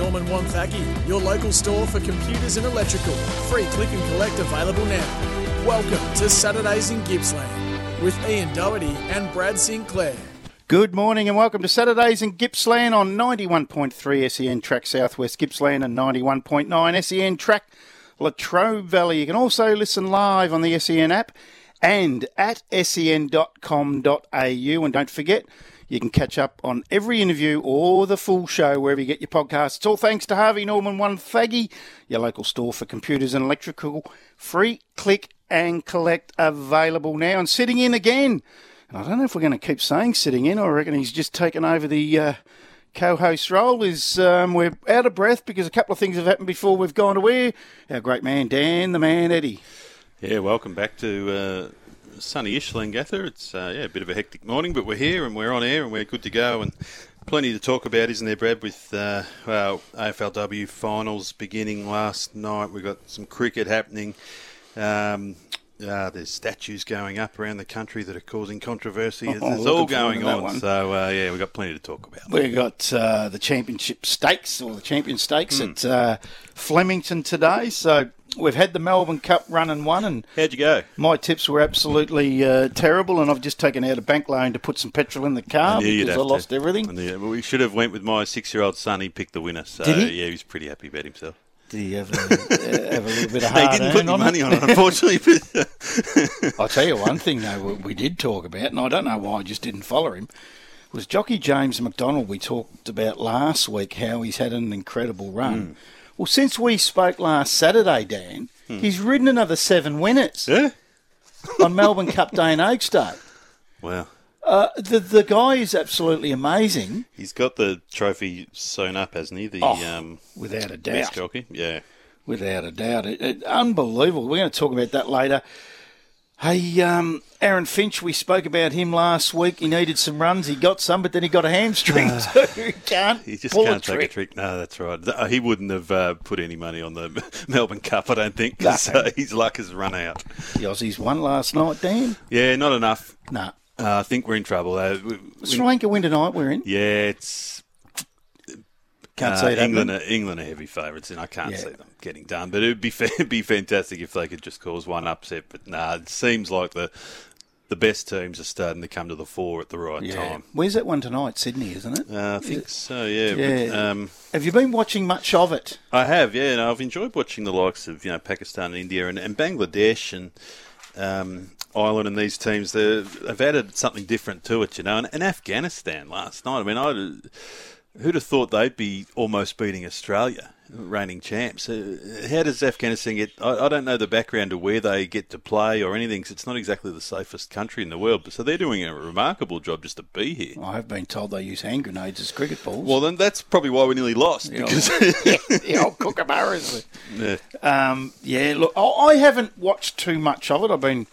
Norman Wonthaggi, your local store for computers and electrical. Free click and collect available now. Welcome to Saturdays in Gippsland with Ian Doherty and Brad Sinclair. Good morning and welcome to Saturdays in Gippsland on 91.3 SEN track Southwest Gippsland and 91.9 SEN track Latrobe Valley. You can also listen live on the SEN app and at sen.com.au. And don't forget, you can catch up on every interview or the full show wherever you get your podcasts. It's all thanks to Harvey Norman Wonthaggi, your local store for computers and electrical. Free click and collect available now. And sitting in again. And I don't know if we're going to keep saying sitting in, I reckon he's just taken over the uh, co-host role. Is um, we're out of breath because a couple of things have happened before we've gone to air. Our great man Dan, the man Eddie. Yeah, welcome back to uh, sunny-ish Leongatha. It's uh, yeah a bit of a hectic morning, but we're here and we're on air and we're good to go and plenty to talk about, isn't there, Brad? With uh, well AFLW finals beginning last night, we've got some cricket happening. Um, uh, there's statues going up around the country that are causing controversy. Oh, It's, looking it's all going on. So uh, yeah, we've got plenty to talk about. We've got uh, the championship stakes or the champion stakes Hmm. at uh, Flemington today. So we've had the Melbourne Cup run and won, and How'd you go? my tips were absolutely uh, terrible. And I've just taken out a bank loan to put some petrol in the car because I have to. lost everything. And well, we should have went with my six-year-old son. He picked the winner. So Did he? yeah, he was pretty happy about himself. Do you have a, have a little bit of They didn't put earn any on money it? on it, unfortunately. But I'll tell you one thing though we- we did talk about, and I don't know why I just didn't follow him. Was Jockey James McDonald? We talked about last week how he's had an incredible run. Hmm. Well, since we spoke last Saturday, Dan, hmm. he's ridden another seven winners yeah, on Melbourne Cup Day and Oaks Day. well, Uh, the the guy is absolutely amazing, he's got the trophy sewn up, hasn't he? The Oh, um, without a doubt, best jockey. Yeah. Without a doubt, it, it, unbelievable. We're going to talk about that later. Hey, um, Aaron Finch, we spoke about him last week. He needed some runs. He got some, but then he got a hamstring, so he can't He just can't a take a trick. No, that's right. Uh, He wouldn't have uh, put any money on the Melbourne Cup, I don't think, 'cause, No. uh, his luck has run out. The Aussies won last night, Dan. Yeah, not enough. No. Uh, I think we're in trouble. Uh, we- Sri Lanka win tonight, we're in. yeah, it's Can't uh, see it England. Are, England are heavy favourites, and I can't Yeah. see them getting done. But it'd be it'd be fantastic if they could just cause one upset. But nah, it seems like the the best teams are starting to come to the fore at the right Yeah. time. Where's that one tonight? Sydney, isn't it? Uh, I think so. Yeah. Yeah. But, um, Have you been watching much of it? I have, yeah, and I've enjoyed watching the likes of you know Pakistan and India and, and Bangladesh and um, Ireland and these teams. They've added something different to it, you know. And, and Afghanistan last night. I mean, I who'd have thought they'd be almost beating Australia, reigning champs. Uh, how does Afghanistan get? I, I don't know the background of where they get to play or anything, because it's not exactly the safest country in the world, but so they're doing a remarkable job just to be here. I have been told they use hand grenades as cricket balls. Well, then that's probably why we nearly lost Yeah. because the old kookaburras. yeah. Um, yeah, look, I haven't watched too much of it. I've been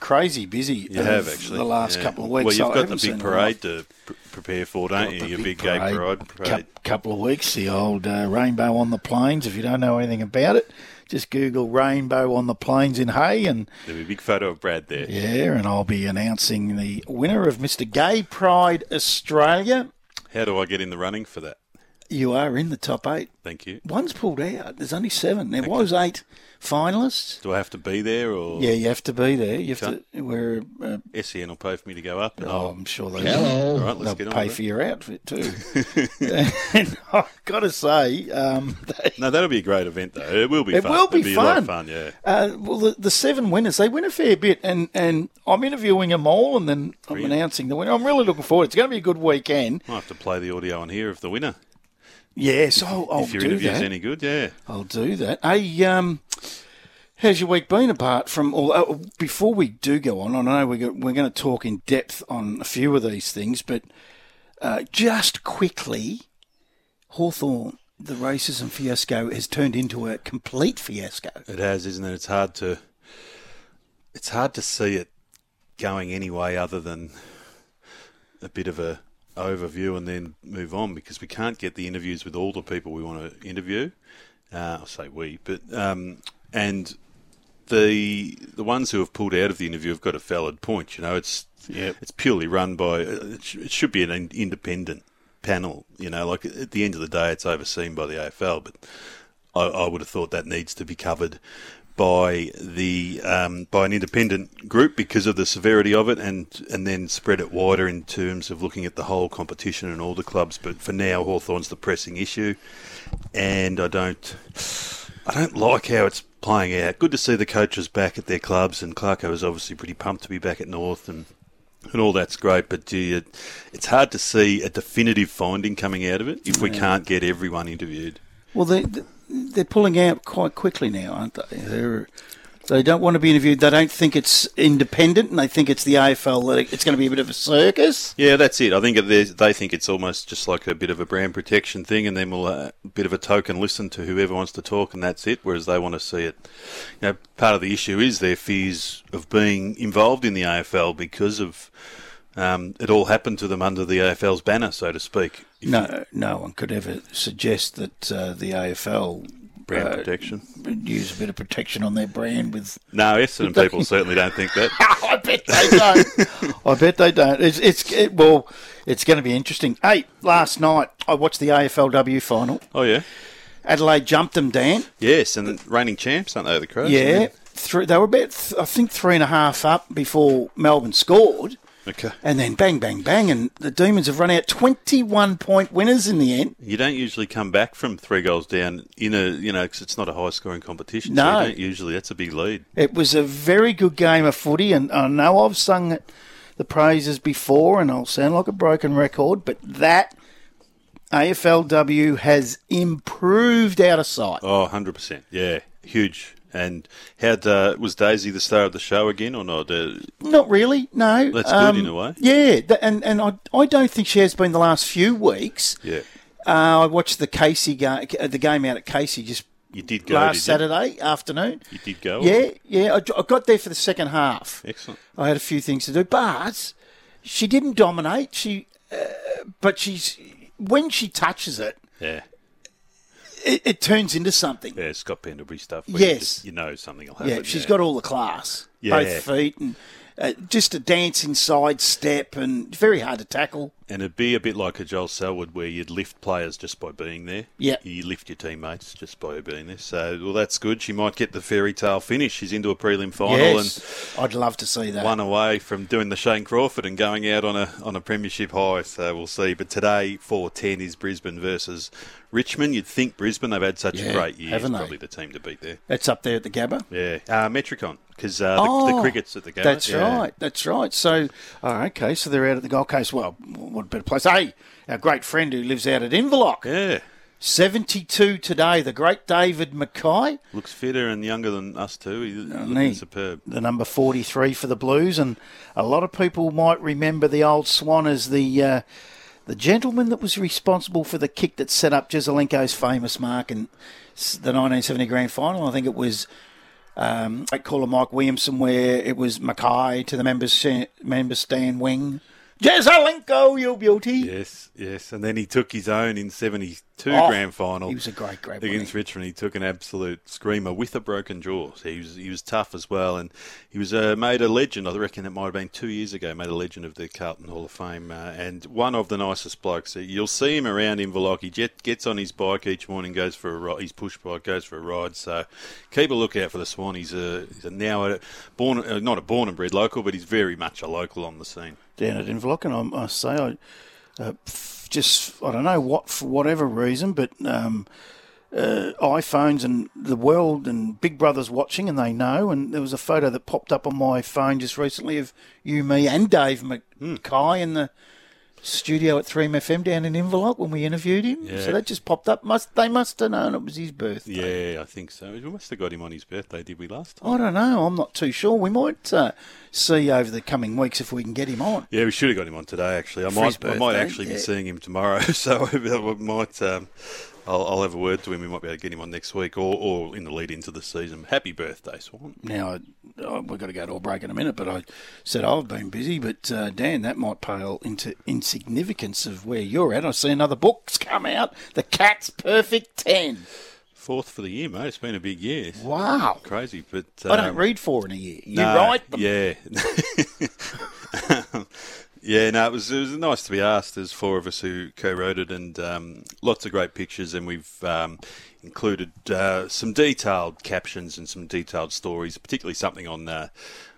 crazy busy. You have actually the last yeah. couple of weeks. Well, you've got the big parade to pr- prepare for, don't you? Your big, parade, gay parade. parade. cou- couple of weeks. The old uh, rainbow on the plains. If you don't know anything about it, just Google rainbow on the plains in Hay, and There'll be a big photo of Brad there. yeah, and I'll be announcing the winner of Mr. Gay Pride Australia. How do I get in the running for that? You are in the top eight. Thank you. One's pulled out. There's only seven. There was eight finalists. Do I have to be there, or Yeah, you have to be there. You have to. We're. Uh, SEN will pay for me to go up? And oh, I'll, I'm sure they. will. all right, let's They'll get on pay for your outfit too. and I've got to say, um, they, No, that'll be a great event, though. It will be It fun. will be It'll be a lot of fun. fun, yeah. uh, well, the, the seven winners they win a fair bit, and, and I'm interviewing them all, and then I'm Brilliant. announcing the winner. I'm really looking forward. It's going to be a good weekend. I'll have to play the audio on here of the winner. Yes, I'll, I'll if your do interview's that. any good, yeah. I'll do that. Hey, um, How's your week been apart from all? Uh, before we do go on, I know we're, we're going to talk in depth on a few of these things, but uh, just quickly, Hawthorn, the racism fiasco has turned into a complete fiasco. It has, isn't it? It's hard to it's hard to see it going any way other than a bit of a overview and then move on because we can't get the interviews with all the people we want to interview. Uh, I'll say we, but um, and the the ones who have pulled out of the interview have got a valid point. You know, it's Yep. it's purely run by it, sh- it should be an independent panel. You know, like at the end of the day, it's overseen by the AFL, but I, I would have thought that needs to be covered by the um, by an independent group because of the severity of it, and and then spread it wider in terms of looking at the whole competition and all the clubs. But for now, Hawthorn's the pressing issue, and I don't I don't like how it's playing out. Good to see the coaches back at their clubs, and Clarko is obviously pretty pumped to be back at North and. And all that's great, but gee, it, it's hard to see a definitive finding coming out of it if we can't get everyone interviewed. Well, they they're pulling out quite quickly now, aren't they? They're, they don't want to be interviewed. They don't think it's independent, and they think it's the AFL that it's going to be a bit of a circus. Yeah, that's it. I think they think it's almost just like a bit of a brand protection thing, and then we'll uh, a bit of a token listen to whoever wants to talk, and that's it. Whereas they want to see it. You know, part of the issue is their fears of being involved in the AFL because of um, it all happened to them under the AFL's banner, so to speak. No, no one could ever suggest that uh, the AFL brand uh, protection. use a bit of protection on their brand with. No, Essendon people certainly don't think that. I bet they don't. I bet they don't. It's, it's it, well, it's going to be interesting. Hey, last night I watched the AFLW final. Oh yeah, Adelaide jumped them, Dan. yes, and the reigning champs, aren't they? The Crows. Yeah, three, they were about th- I think three and a half up before Melbourne scored, Okay. and then bang, bang, bang, and the Demons have run out twenty-one point winners in the end. You don't usually come back from three goals down in a, you know, because it's not a high scoring competition. No. So you don't usually, that's a big lead. It was a very good game of footy, and I know I've sung the praises before, and I'll sound like a broken record, but that AFLW has improved out of sight. Oh, 100%. Yeah, huge. And how uh, was Daisy the star of the show again or not? Uh, Not really, no. Um, That's good in a way. Yeah, th- and and I, I don't think she has been the last few weeks. yeah. Uh, I watched the Casey ga- the game out at Casey just You did go, last did you? Saturday afternoon. You did go? Yeah, yeah. I, I got there for the second half. Excellent. I had a few things to do, but she didn't dominate. She, uh, but she's when she touches it, Yeah. It, it turns into something. Yeah, Scott Pendlebury stuff. where you Yes. just- You, know something will happen. Yeah, she's got all the class, Yeah. both feet, and uh, just a dancing inside step, and very hard to tackle. And it'd be a bit like a Joel Selwood where you'd lift players just by being there. Yeah. You lift your teammates just by being there. So, well, that's good. She might get the fairy tale finish. She's into a prelim final yes, I'd love to see that. one away from doing the Shane Crawford and going out on a on a premiership high. So we'll see. But today, 4-10 is Brisbane versus Richmond. You'd think Brisbane, they've had such Yeah, a great year, haven't they? probably the team to beat there. That's up there at the Gabba. Yeah. Uh, Metricon, because uh, the, Oh, the cricket's at the Gabba. That's Yeah. right. That's right. So, oh, okay. So they're out at the Gold Coast. Well, what a better place. Hey, our great friend who lives out at Inverloch, Yeah. 72 today, the great David McKay, Looks fitter and younger than us too. He's looking neat. superb. the number 43 for the Blues. And a lot of people might remember the old Swan as the. Uh, the gentleman that was responsible for the kick that set up Jesaulenko's famous mark in the 1970 grand final, I think it was um, I call him Mike Williamson, where it was McKay to the members sta- member stand wing. Jesaulenko, you beauty. Yes, yes. And then he took his own in 72 Oh, grand final. He was a great, great against he? Richmond. He took an absolute screamer with a broken jaw. So he was he was tough as well, and he was uh, made a legend. I reckon it might have been two years ago. Made a legend of the Carlton Hall of Fame, uh, and one of the nicest blokes. Uh, You'll see him around Inverloch. He jet, gets on his bike each morning, goes for a ride. His push bike goes for a ride. So keep a lookout for the Swan. He's a, he's a now a born uh, not a born and bred local, but he's very much a local on the scene. Down at Inverloch, and I must say, I uh, just I don't know what for whatever reason, but um, uh, iPhones and the world and Big Brother's watching, and they know. And there was a photo that popped up on my phone just recently of you, me, and Dave McKay in the studio at 3MFM down in Inverloch when we interviewed him. Yeah. So that just popped up. Must They must have known it was his birthday. Yeah, I think so. We must have got him on his birthday, did we last time? I don't know. I'm not too sure. We might uh, see over the coming weeks if we can get him on. Yeah, we should have got him on today. Actually, I For might, I might actually yeah. be seeing him tomorrow, so I might. Um, I'll, I'll have a word to him. We might be able to get him on next week, or, or in the lead into the season. Happy birthday, Swan! Now, we've got to go to a break in a minute, but I said I've been busy. But uh, Dan, that might pale into insignificance of where you're at. I see another book's come out, The Cat's Perfect 10. Fourth for the year, mate. It's been a big year. Wow. Crazy, but I don't um, read four in a year. You no, write them. Yeah. yeah, no, it was, it was nice to be asked. There's four of us who co-wrote it and um, lots of great pictures and we've um, included uh, some detailed captions and some detailed stories, particularly something on uh,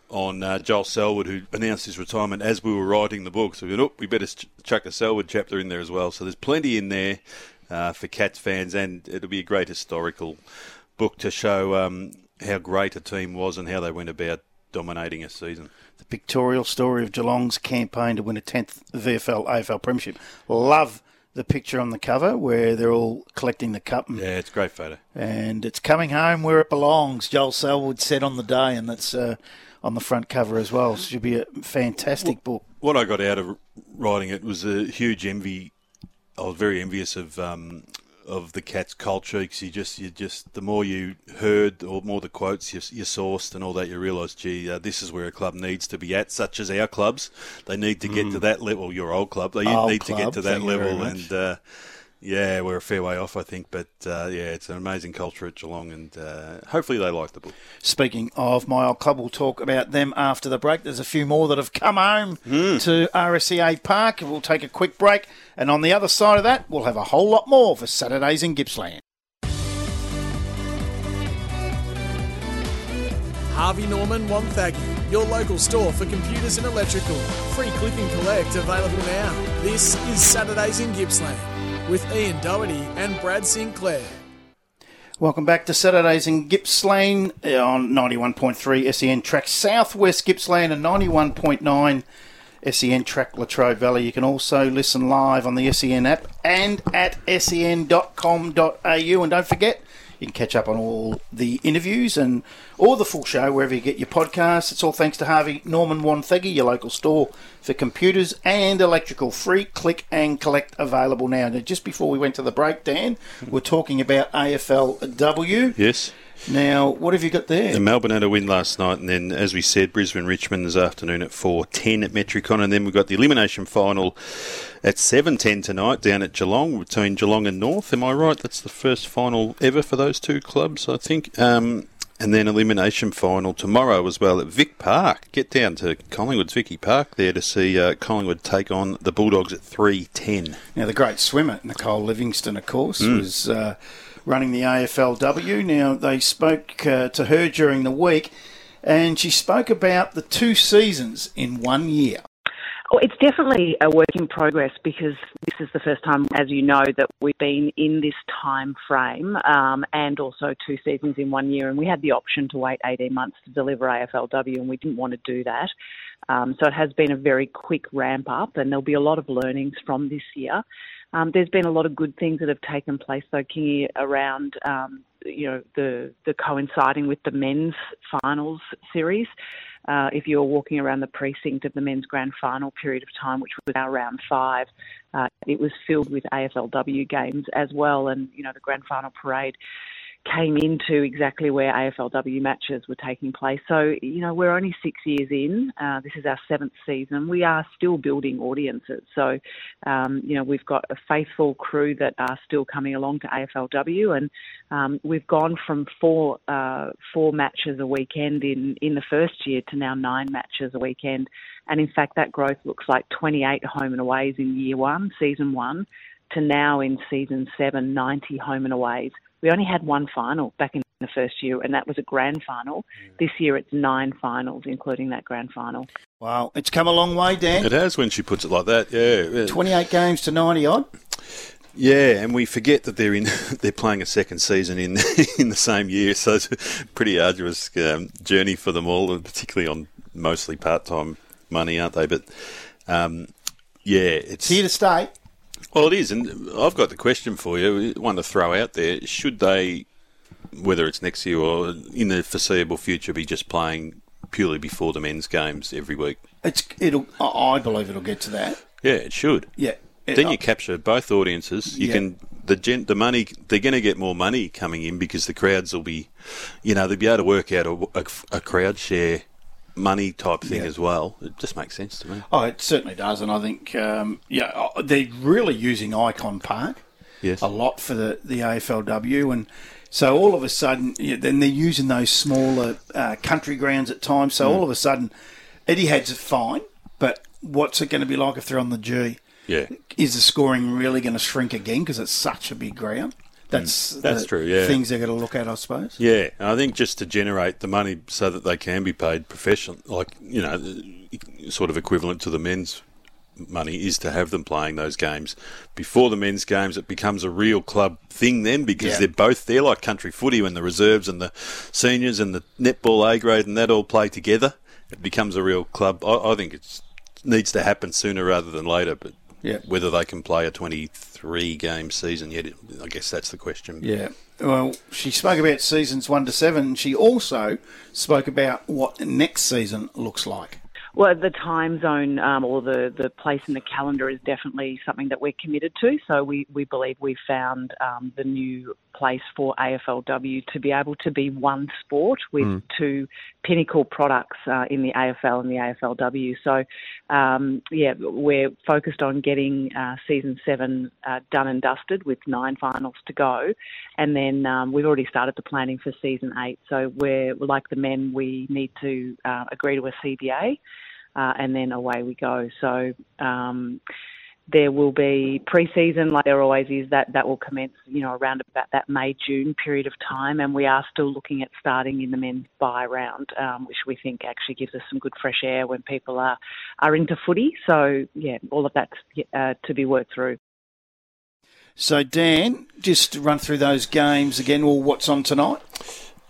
on uh, Joel Selwood who announced his retirement as we were writing the book. So we thought, oh, we better ch- chuck a Selwood chapter in there as well. So there's plenty in there uh, for Cats fans and it'll be a great historical book to show um, how great a team was and how they went about dominating a season. The pictorial story of Geelong's campaign to win a 10th VFL AFL Premiership. Love the picture on the cover where they're all collecting the cup and, Yeah, it's a great photo. and it's coming home where it belongs. Joel Selwood said on the day, and that's uh, on the front cover as well. Should be a fantastic book. What I got out of writing it was a huge envy. I was very envious of um, of the Cats culture because you just you just the more you heard or more the quotes you, you sourced and all that, you realise, gee, uh, this is where a club needs to be at. Such as our clubs, they need to get to that level. Your old club, they Mm. Old need to get to that thank you very level, and uh, yeah, we're a fair way off, I think. But uh, yeah, it's an amazing culture at Geelong, and uh, hopefully they like the book. Speaking of my old club, we'll talk about them after the break. There's a few more that have come home to RSEA Park. We'll take a quick break, and on the other side of that, we'll have a whole lot more for Saturdays in Gippsland. Harvey Norman Wonthaggi, your local store for computers and electrical. Free click and collect available now. This is Saturdays in Gippsland with Ian Doherty and Brad Sinclair. Welcome back to Saturdays in Gippsland uh, on 91.3 SEN track Southwest Gippsland and 91.9 SEN track Latrobe Valley. You can also listen live on the SEN app and at sen.com.au. And don't forget, you can catch up on all the interviews and all the full show wherever you get your podcasts. It's all thanks to Harvey Norman Wonthaggi, your local store for computers and electrical. Free click and collect available now. Now, just before we went to the break, Dan, we're talking about AFLW. Yes. Now, what have you got there? The Melbourne had a win last night, and then, as we said, Brisbane Richmond this afternoon at four ten at Metricon, and then we've got the elimination final at seven ten tonight down at Geelong between Geelong and North. Am I right? That's the first final ever for those two clubs, I think. Um, and then elimination final tomorrow as well at Vic Park. Get down to Collingwood's Vicky Park there to see uh, Collingwood take on the Bulldogs at three ten. Now, the great swimmer, Nicole Livingstone, of course, Hmm. was uh, running the AFLW. Now, they spoke uh, to her during the week, and she spoke about the two seasons in one year. Well, it's definitely a work in progress because this is the first time, as you know, that we've been in this time frame um, and also two seasons in one year. And we had the option to wait 18 months to deliver AFLW, and we didn't want to do that. Um, so it has been a very quick ramp up, and there'll be a lot of learnings from this year. Um, there's been a lot of good things that have taken place, though, Kingy, around um, you know the the coinciding with the men's finals series. Uh, if you were walking around the precinct of the men's grand final period of time, which was our round five, uh, it was filled with AFLW games as well, and you know the grand final parade came into exactly where AFLW matches were taking place. So, you know, we're only six years in. Uh, this is our seventh season. We are still building audiences. So, um, you know, we've got a faithful crew that are still coming along to AFLW, and um, we've gone from four uh, four matches a weekend in in the first year to now nine matches a weekend. And in fact, that growth looks like 28 home and aways in year one, season one, to now in season seven, 90 home and aways. We only had one final back in the first year, and that was a grand final. This year it's nine finals, including that grand final. Wow, it's come a long way, Dan. It has when she puts it like that. Yeah. 28 games to 90 odd. Yeah, and we forget that they're in they're playing a second season in in the same year, so it's a pretty arduous um, journey for them all, and particularly on mostly part time money, aren't they? But um, Yeah, it's It's here to stay. Well, it is, and I've got the question for you. One to throw out there: Should they, whether it's next year or in the foreseeable future, be just playing purely before the men's games every week? It's it'll. I believe it'll get to that. Yeah, it should. Yeah. Then Uh, you capture both audiences. You Yeah. can the gen, the money they're going to get more money coming in because the crowds will be, you know, they'll be able to work out a, a, a crowd share money type thing Yeah. as well. It just makes sense to me. Oh, it certainly does, and I think um, yeah, uh, they're really using Ikon Park Yes. a lot for the the AFLW, and so all of a sudden, yeah, then they're using those smaller uh, country grounds at times. So all of a sudden, Etihad's fine, but what's it going to be like if they're on the G? Yeah. Is the scoring really going to shrink again because it's such a big ground? That's That's true, yeah. Things they're going to look at, I suppose. Yeah, and I think just to generate the money so that they can be paid professional, like you know, sort of equivalent to the men's money, is to have them playing those games before the men's games. It becomes a real club thing then because Yeah. they're both there, like country footy, when the reserves and the seniors and the netball A grade and that all play together. It becomes a real club. I, I think it needs to happen sooner rather than later, but. Yeah. Whether they can play a 23 game season yet, I guess that's the question. Yeah. Well, she spoke about seasons one to seven. and She also spoke about what next season looks like. Well, the time zone um, or the, the place in the calendar is definitely something that we're committed to. So we, we believe we've found um, the new place for AFLW to be able to be one sport with two pinnacle products uh, in the AFL and the AFLW. So, um, yeah, we're focused on getting uh, season seven uh, done and dusted with nine finals to go. And then um, we've already started the planning for season eight. So we're like the men, we need to uh, agree to a CBA uh, and then away we go. So um, there will be pre-season, like there always is. That that will commence, you know, around about that May June period of time, and we are still looking at starting in the men's buy round, um, which we think actually gives us some good fresh air when people are are into footy. So yeah, all of that's uh, to be worked through. So, Dan, just to run through those games again. Well, what's on tonight?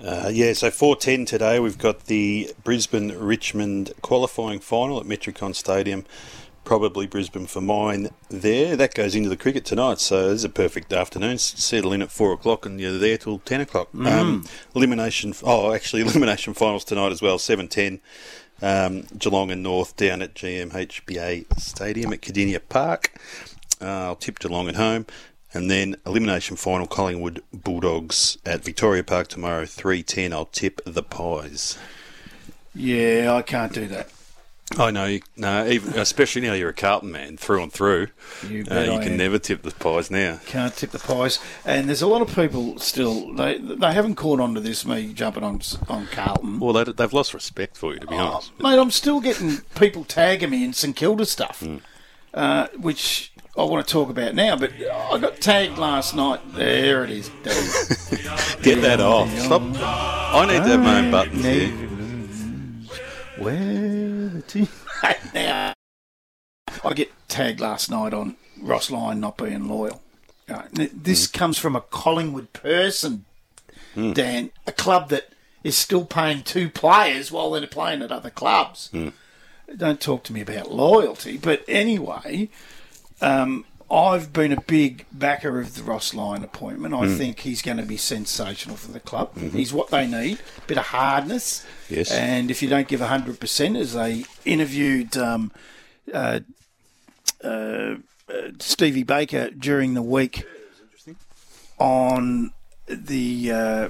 Uh, yeah, so 4.10 today, we've got the Brisbane-Richmond qualifying final at Metricon Stadium. Probably Brisbane for mine there. That goes into the cricket tonight, so it's a perfect afternoon. Settle in at 4 o'clock and you're there till 10 o'clock. Um, elimination, oh, actually, elimination finals tonight as well, 7.10. Um, Geelong and North down at GMHBA Stadium at Kardinia Park. Uh, I'll tip Geelong at home. And then elimination final Collingwood Bulldogs at Victoria Park tomorrow, 3.10. I'll tip the Pies. Yeah, I can't do that. I know, you, no, even, especially now you're a Carlton man through and through. You Uh, you can am. never tip the Pies now. Can't tip the pies. And there's a lot of people still they they haven't caught on to this. Me jumping on on Carlton. Well, they, they've lost respect for you, to be Oh, honest. mate, I'm still getting people tagging me in St Kilda stuff, uh, which I want to talk about now. But I got tagged last night. There it is. Get that off. Stop. I need to have my own buttons here. Where now, I get tagged last night on Ross Lyon not being loyal. Uh, this comes from a Collingwood person, Dan, a club that is still paying two players while they're playing at other clubs. Don't talk to me about loyalty, but anyway, um, I've been a big backer of the Ross Lyon appointment. I think he's going to be sensational for the club. He's what they need, a bit of hardness. Yes. And if you don't give 100%, as they interviewed um, uh, uh, uh, Stevie Baker during the week on the uh,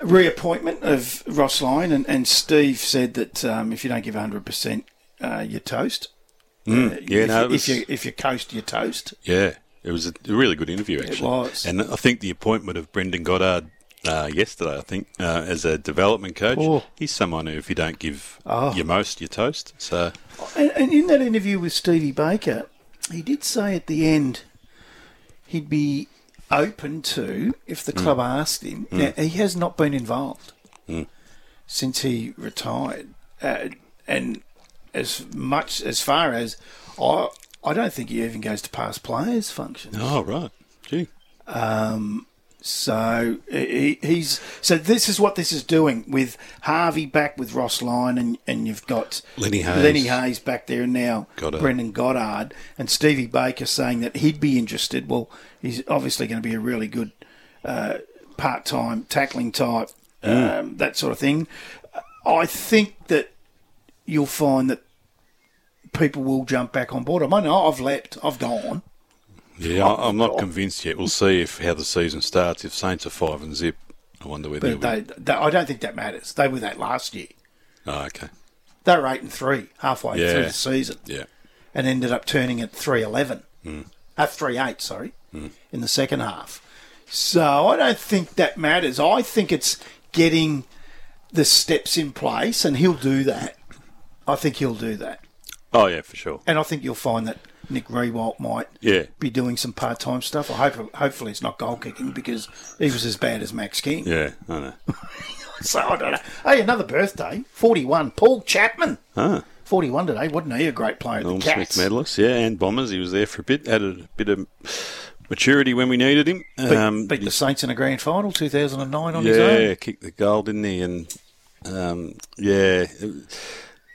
reappointment of Ross Lyon, and, and Steve said that um, if you don't give 100%, uh, you're toast. Uh, Yeah, if, no, you, it was- if you if you coast, you're toast. Yeah, it was a really good interview, actually. was. And I think the appointment of Brendan Goddard uh, yesterday, I think, uh, as a development coach, Oh. he's someone who, if you don't give Oh. your most, you're toast. So, And, and in that interview with Stevie Baker, he did say at the end he'd be open to if the club asked him. Now he has not been involved since he retired, uh, and as much as far as I, I don't think he even goes to past players function. oh, right. Gee. So he, he's so this is what this is doing with Harvey back with Ross Lyon and and you've got Lenny Hayes. Lenny Hayes back there and now Goddard. Brendan Goddard and Stevie Baker saying that he'd be interested. Well, he's obviously going to be a really good uh, part-time tackling type, um, that sort of thing. I think that you'll find that people will jump back on board. I mean, I've leapt, I've gone. Yeah, I- I'm not convinced yet. We'll see if how the season starts. If Saints are five and zip, I wonder whether they, they, I don't think that matters. They were that last year. Oh, okay. They were eight and three halfway Yeah. through the season, Yeah. and ended up turning at three eleven, Hmm. at three eight, sorry, in the second half. So I don't think that matters. I think it's getting the steps in place, and he'll do that. I think he'll do that, Oh, yeah, for sure. and I think you'll find that Nick Riewoldt might Yeah. be doing some part time stuff. I hope, hopefully, it's not goal kicking because he was as bad as Max King. Yeah, I know. So I don't know. Hey, another birthday, forty-one. Paul Chapman. Ah, 41 today, wasn't he? A great player Norm Smith medalist, yeah, and Bombers. He was there for a bit, added a bit of maturity when we needed him. Beat, Um, beat the Saints in a grand final, 2009 on his own. yeah, kicked the goal, didn't he? And um, yeah,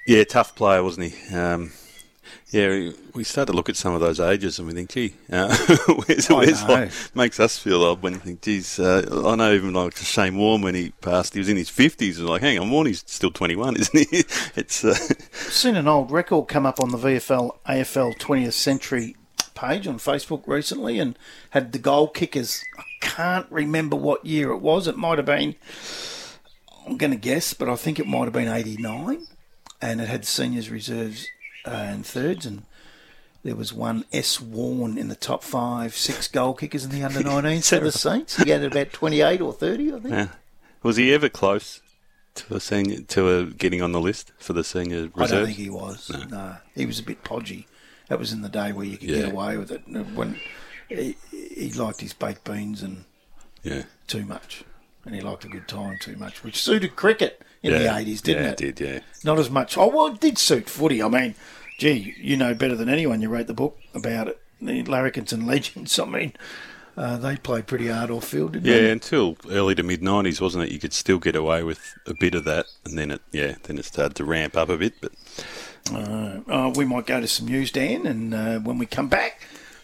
yeah, tough player, wasn't he? Um, yeah, we, start to look at some of those ages and we think, gee, uh, where's, where's like, makes us feel old when you think, geez, uh, I know even like Shane Warne when he passed, he was in his 50s. and Like, hang on, Warne's still 21, isn't he? it's uh, Seen an old record come up on the VFL AFL 20th Century page on Facebook recently and had the goal kickers. I can't remember what year it was. It might have been, I'm going to guess, but I think it might have been 89. And it had seniors, reserves, uh, and thirds. And there was one S. Warne in the top five, six goal kickers in the under 19s for the Saints. He had about 28 or 30, I think. yeah. Was he ever close to a senior, to a getting on the list for the senior reserve? I don't think he was. No. he was a bit podgy. That was in the day where you could Yeah. get away with it. When he, he liked his baked beans and Yeah. too much, and he liked a good time too much, which suited cricket in the eighties, didn't yeah, it? did, yeah. Not as much. Oh well, it did suit footy. I mean, gee, you know better than anyone. You wrote the book about it. The Larrikins and Legends. I mean, uh, they played pretty hard off field, didn't Yeah, they? Yeah, until early to mid nineties, wasn't it? You could still get away with a bit of that, and then it, yeah, then it started to ramp up a bit. But Uh, we might go to some news, Dan, and uh, when we come back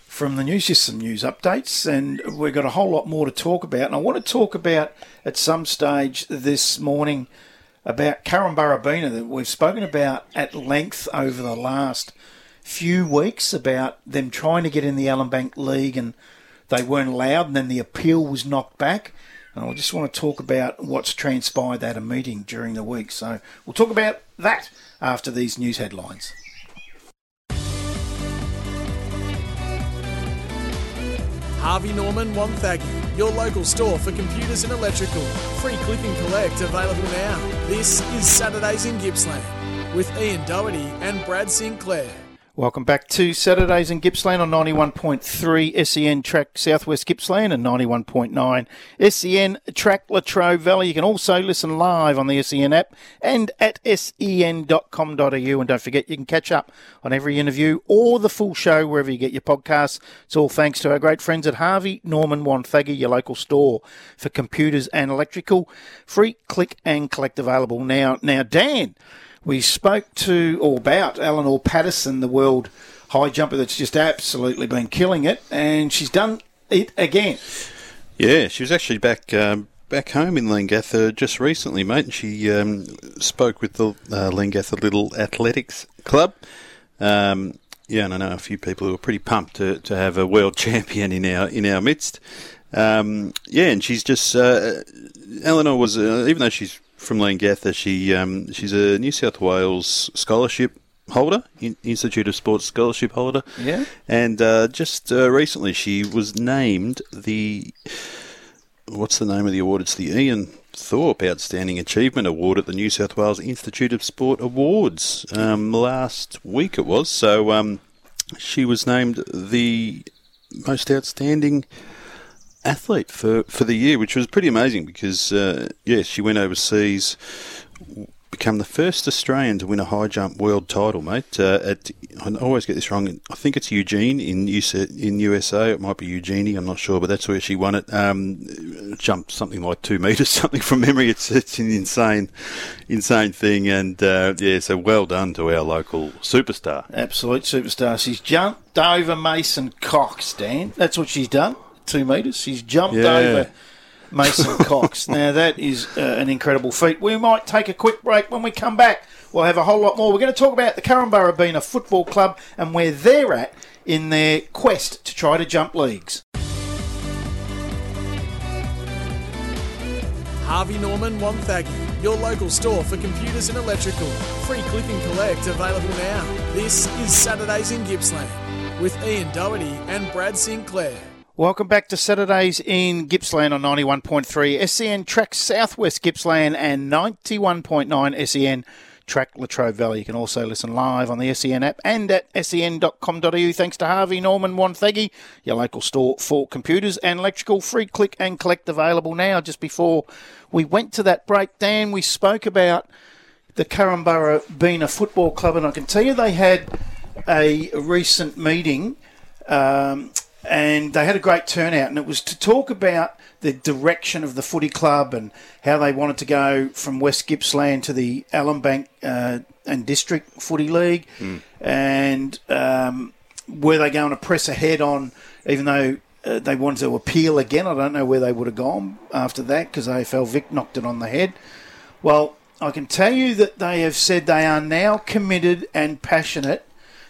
from the news, just some news updates, and we've got a whole lot more to talk about. And I want to talk about at some stage this morning about Korumburra-Bena that we've spoken about at length over the last few weeks about them trying to get in the Ellinbank League and they weren't allowed, and then the appeal was knocked back. And I just want to talk about what's transpired at a meeting during the week. So we'll talk about that after these news headlines. Harvey Norman Wonthaggi, your local store for computers and electrical. Free click and collect available now. This is Saturdays in Gippsland with Ian Doherty and Brad Sinclair. Welcome back to Saturdays in Gippsland on 91.3 SEN track Southwest Gippsland and 91.9 SEN track Latrobe Valley. You can also listen live on the SEN app and at sen.com.au. And don't forget, you can catch up on every interview or the full show wherever you get your podcasts. It's all thanks to our great friends at Harvey Norman Wonthaggi, your local store for computers and electrical. Free click and collect available now. Now, Dan. We spoke to or about Eleanor Patterson, the world high jumper that's just absolutely been killing it, and she's done it again. yeah, she was actually back um, back home in Leongatha just recently, mate. And she um, spoke with the uh, Leongatha Little Athletics Club. Um, yeah, and I know a few people who are pretty pumped to, to have a world champion in our in our midst. Um, yeah, and she's just uh, Eleanor was uh, even though she's from Leongatha, she um, she's a New South Wales scholarship holder, Institute of Sports scholarship holder. Yeah. and uh, just uh, recently she was named the what's the name of the award? It's the Ian Thorpe Outstanding Achievement Award at the New South Wales Institute of Sport Awards. Um, last week it was. So um, she was named the most outstanding athlete for, for the year, which was pretty amazing because, uh, yeah, she went overseas become the first Australian to win a high jump world title, mate. Uh, at I always get this wrong. I think it's Eugene in USA, in USA. It might be Eugenie. I'm not sure, but that's where she won it. Um, jumped something like two meters, something from memory. It's it's an insane, insane thing. And uh, yeah, so well done to our local superstar. Absolute superstar. She's jumped over Mason Cox, Dan. That's what she's done. Two metres. He's jumped Yeah. over Mason Cox. Now, that is uh, an incredible feat. We might take a quick break. When we come back, we'll have a whole lot more. We're going to talk about the Korumburra-Bena football club and where they're at in their quest to try to jump leagues. Harvey Norman Wonthaggi, your local store for computers and electrical. Free click and collect available now. This is Saturdays in Gippsland with Ian Doherty and Brad Sinclair. Welcome back to Saturdays in Gippsland on 91.3 SEN Track Southwest Gippsland and 91.9 SEN Track Latrobe Valley. You can also listen live on the SEN app and at sen.com.au. Thanks to Harvey Norman Wonthaggi, your local store for computers and electrical. Free click and collect available now. Just before we went to that break, Dan, we spoke about the Curramborough being a football club, and I can tell you they had a recent meeting um, and they had a great turnout, and it was to talk about the direction of the footy club and how they wanted to go from West Gippsland to the Ellinbank uh, and District Footy League, and um, were they going to press ahead on, even though uh, they wanted to appeal again. I don't know where they would have gone after that because AFL Vic knocked it on the head. Well, I can tell you that they have said they are now committed and passionate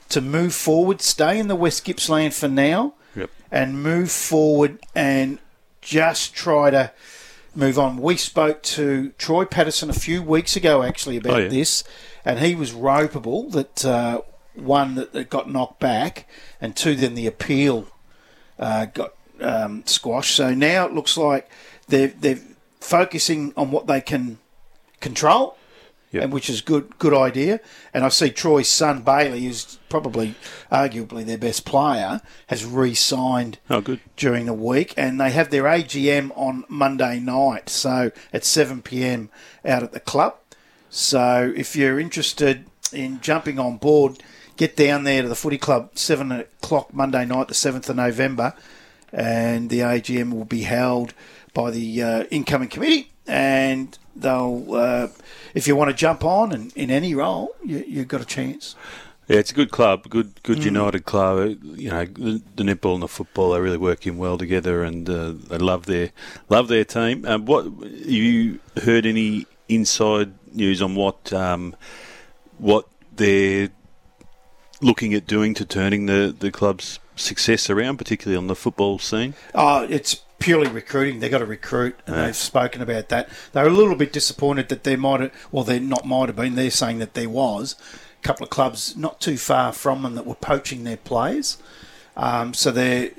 to move forward, stay in the West Gippsland for now, Yep. and move forward and just try to move on. We spoke to Troy Patterson a few weeks ago actually about Oh, yeah. this, and he was ropeable that uh, one that, that got knocked back, and two then the appeal uh, got um, squashed. So now it looks like they're they're focusing on what they can control, Yep. and which is good good idea. And I see Troy's son Bailey, who's probably arguably their best player, has re-signed Oh, good. during the week, and they have their AGM on Monday night, so at 7 p.m. out at the club. So if you're interested in jumping on board, get down there to the footy club, 7 o'clock Monday night, the 7th of November, and the AGM will be held by the uh, incoming committee, and they'll, uh, if you want to jump on and in any role, you, you've got a chance. Yeah, it's a good club, good good Mm. united club. Uh, You know, the, the netball and the football they really work in well together, and uh, they love their love their team. Um, what you heard any inside news on what um, what they're looking at doing to turning the the club's success around, particularly on the football scene? Oh, it's purely recruiting. They've got to recruit, and Yeah. they've spoken about that. They're a little bit disappointed that there might have, well, they're not might have been. They're saying that there was a couple of clubs not too far from them that were poaching their players. Um, so their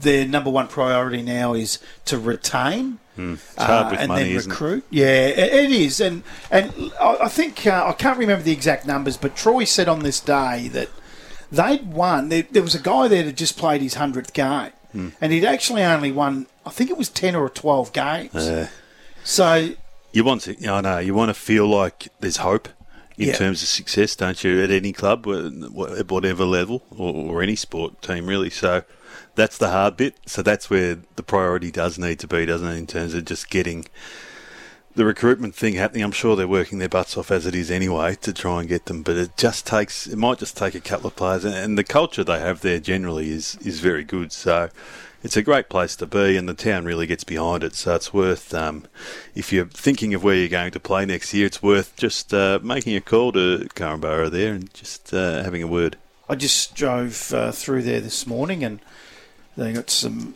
their number one priority now is to retain. With Uh, and money, then isn't it? recruit. Yeah, it, it is, and and I I think uh, I can't remember the exact numbers, but Troy said on this day that they'd won. There, there was a guy there that just played his hundredth game, Hmm. and he'd actually only won. I think it was ten or twelve games. Uh, so You want to, I know, you want to feel like there's hope in Yeah. terms of success, don't you? At any club, at whatever level, or, or any sport team, really. So that's the hard bit. So that's where the priority does need to be, doesn't it? In terms of just getting the recruitment thing happening. I'm sure they're working their butts off as it is anyway to try and get them, but it just takes. It might just take a couple of players, and, and the culture they have there generally is is very good. So. It's a great place to be, and the town really gets behind it. So it's worth, um, if you're thinking of where you're going to play next year, it's worth just uh, making a call to Korumburra there and just uh, having a word. I just drove uh, through there this morning, and they got some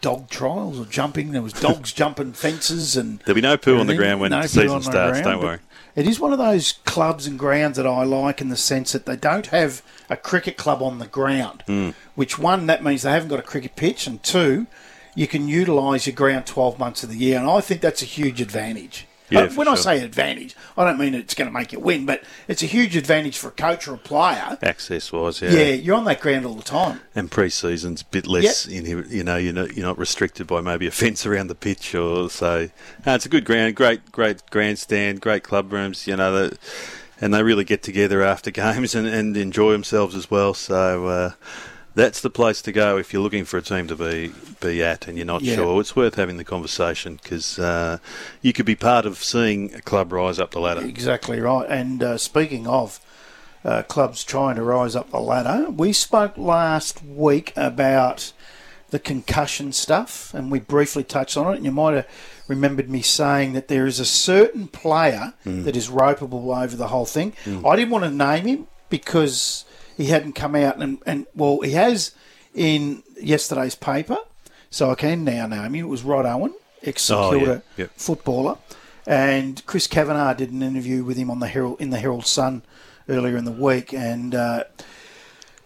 dog trials or jumping. There was dogs jumping fences and There'll be no poo on the ground when No the season starts. ground, don't worry. It is one of those clubs and grounds that I like in the sense that they don't have a cricket club on the ground. Hmm. Which one that means they haven't got a cricket pitch, and two, you can utilise your ground twelve months of the year, and I think that's a huge advantage. Yeah, Uh, when I say advantage, I don't mean it's going to make you win, but it's a huge advantage for a coach or a player. Access wise, yeah. Yeah, you're on that ground all the time. And pre-season's a bit less. In you know, you're not, you're not restricted by maybe a fence around the pitch, or so. No, it's a good ground, great, great grandstand, great club rooms. You know, that, and they really get together after games and, and enjoy themselves as well. So. Uh, that's the place to go if you're looking for a team to be be at and you're not Yeah. sure. It's worth having the conversation because uh, you could be part of seeing a club rise up the ladder. Exactly right. And uh, speaking of uh, clubs trying to rise up the ladder, we spoke last week about the concussion stuff, and we briefly touched on it. And you might have remembered me saying that there is a certain player that is ropeable over the whole thing. I didn't want to name him because he hadn't come out, and, and well, he has in yesterday's paper, so I can now name him. It was Rod Owen, ex St Oh, yeah. Kilda footballer, and Chris Kavanagh did an interview with him on the Herald in the Herald Sun earlier in the week, and uh,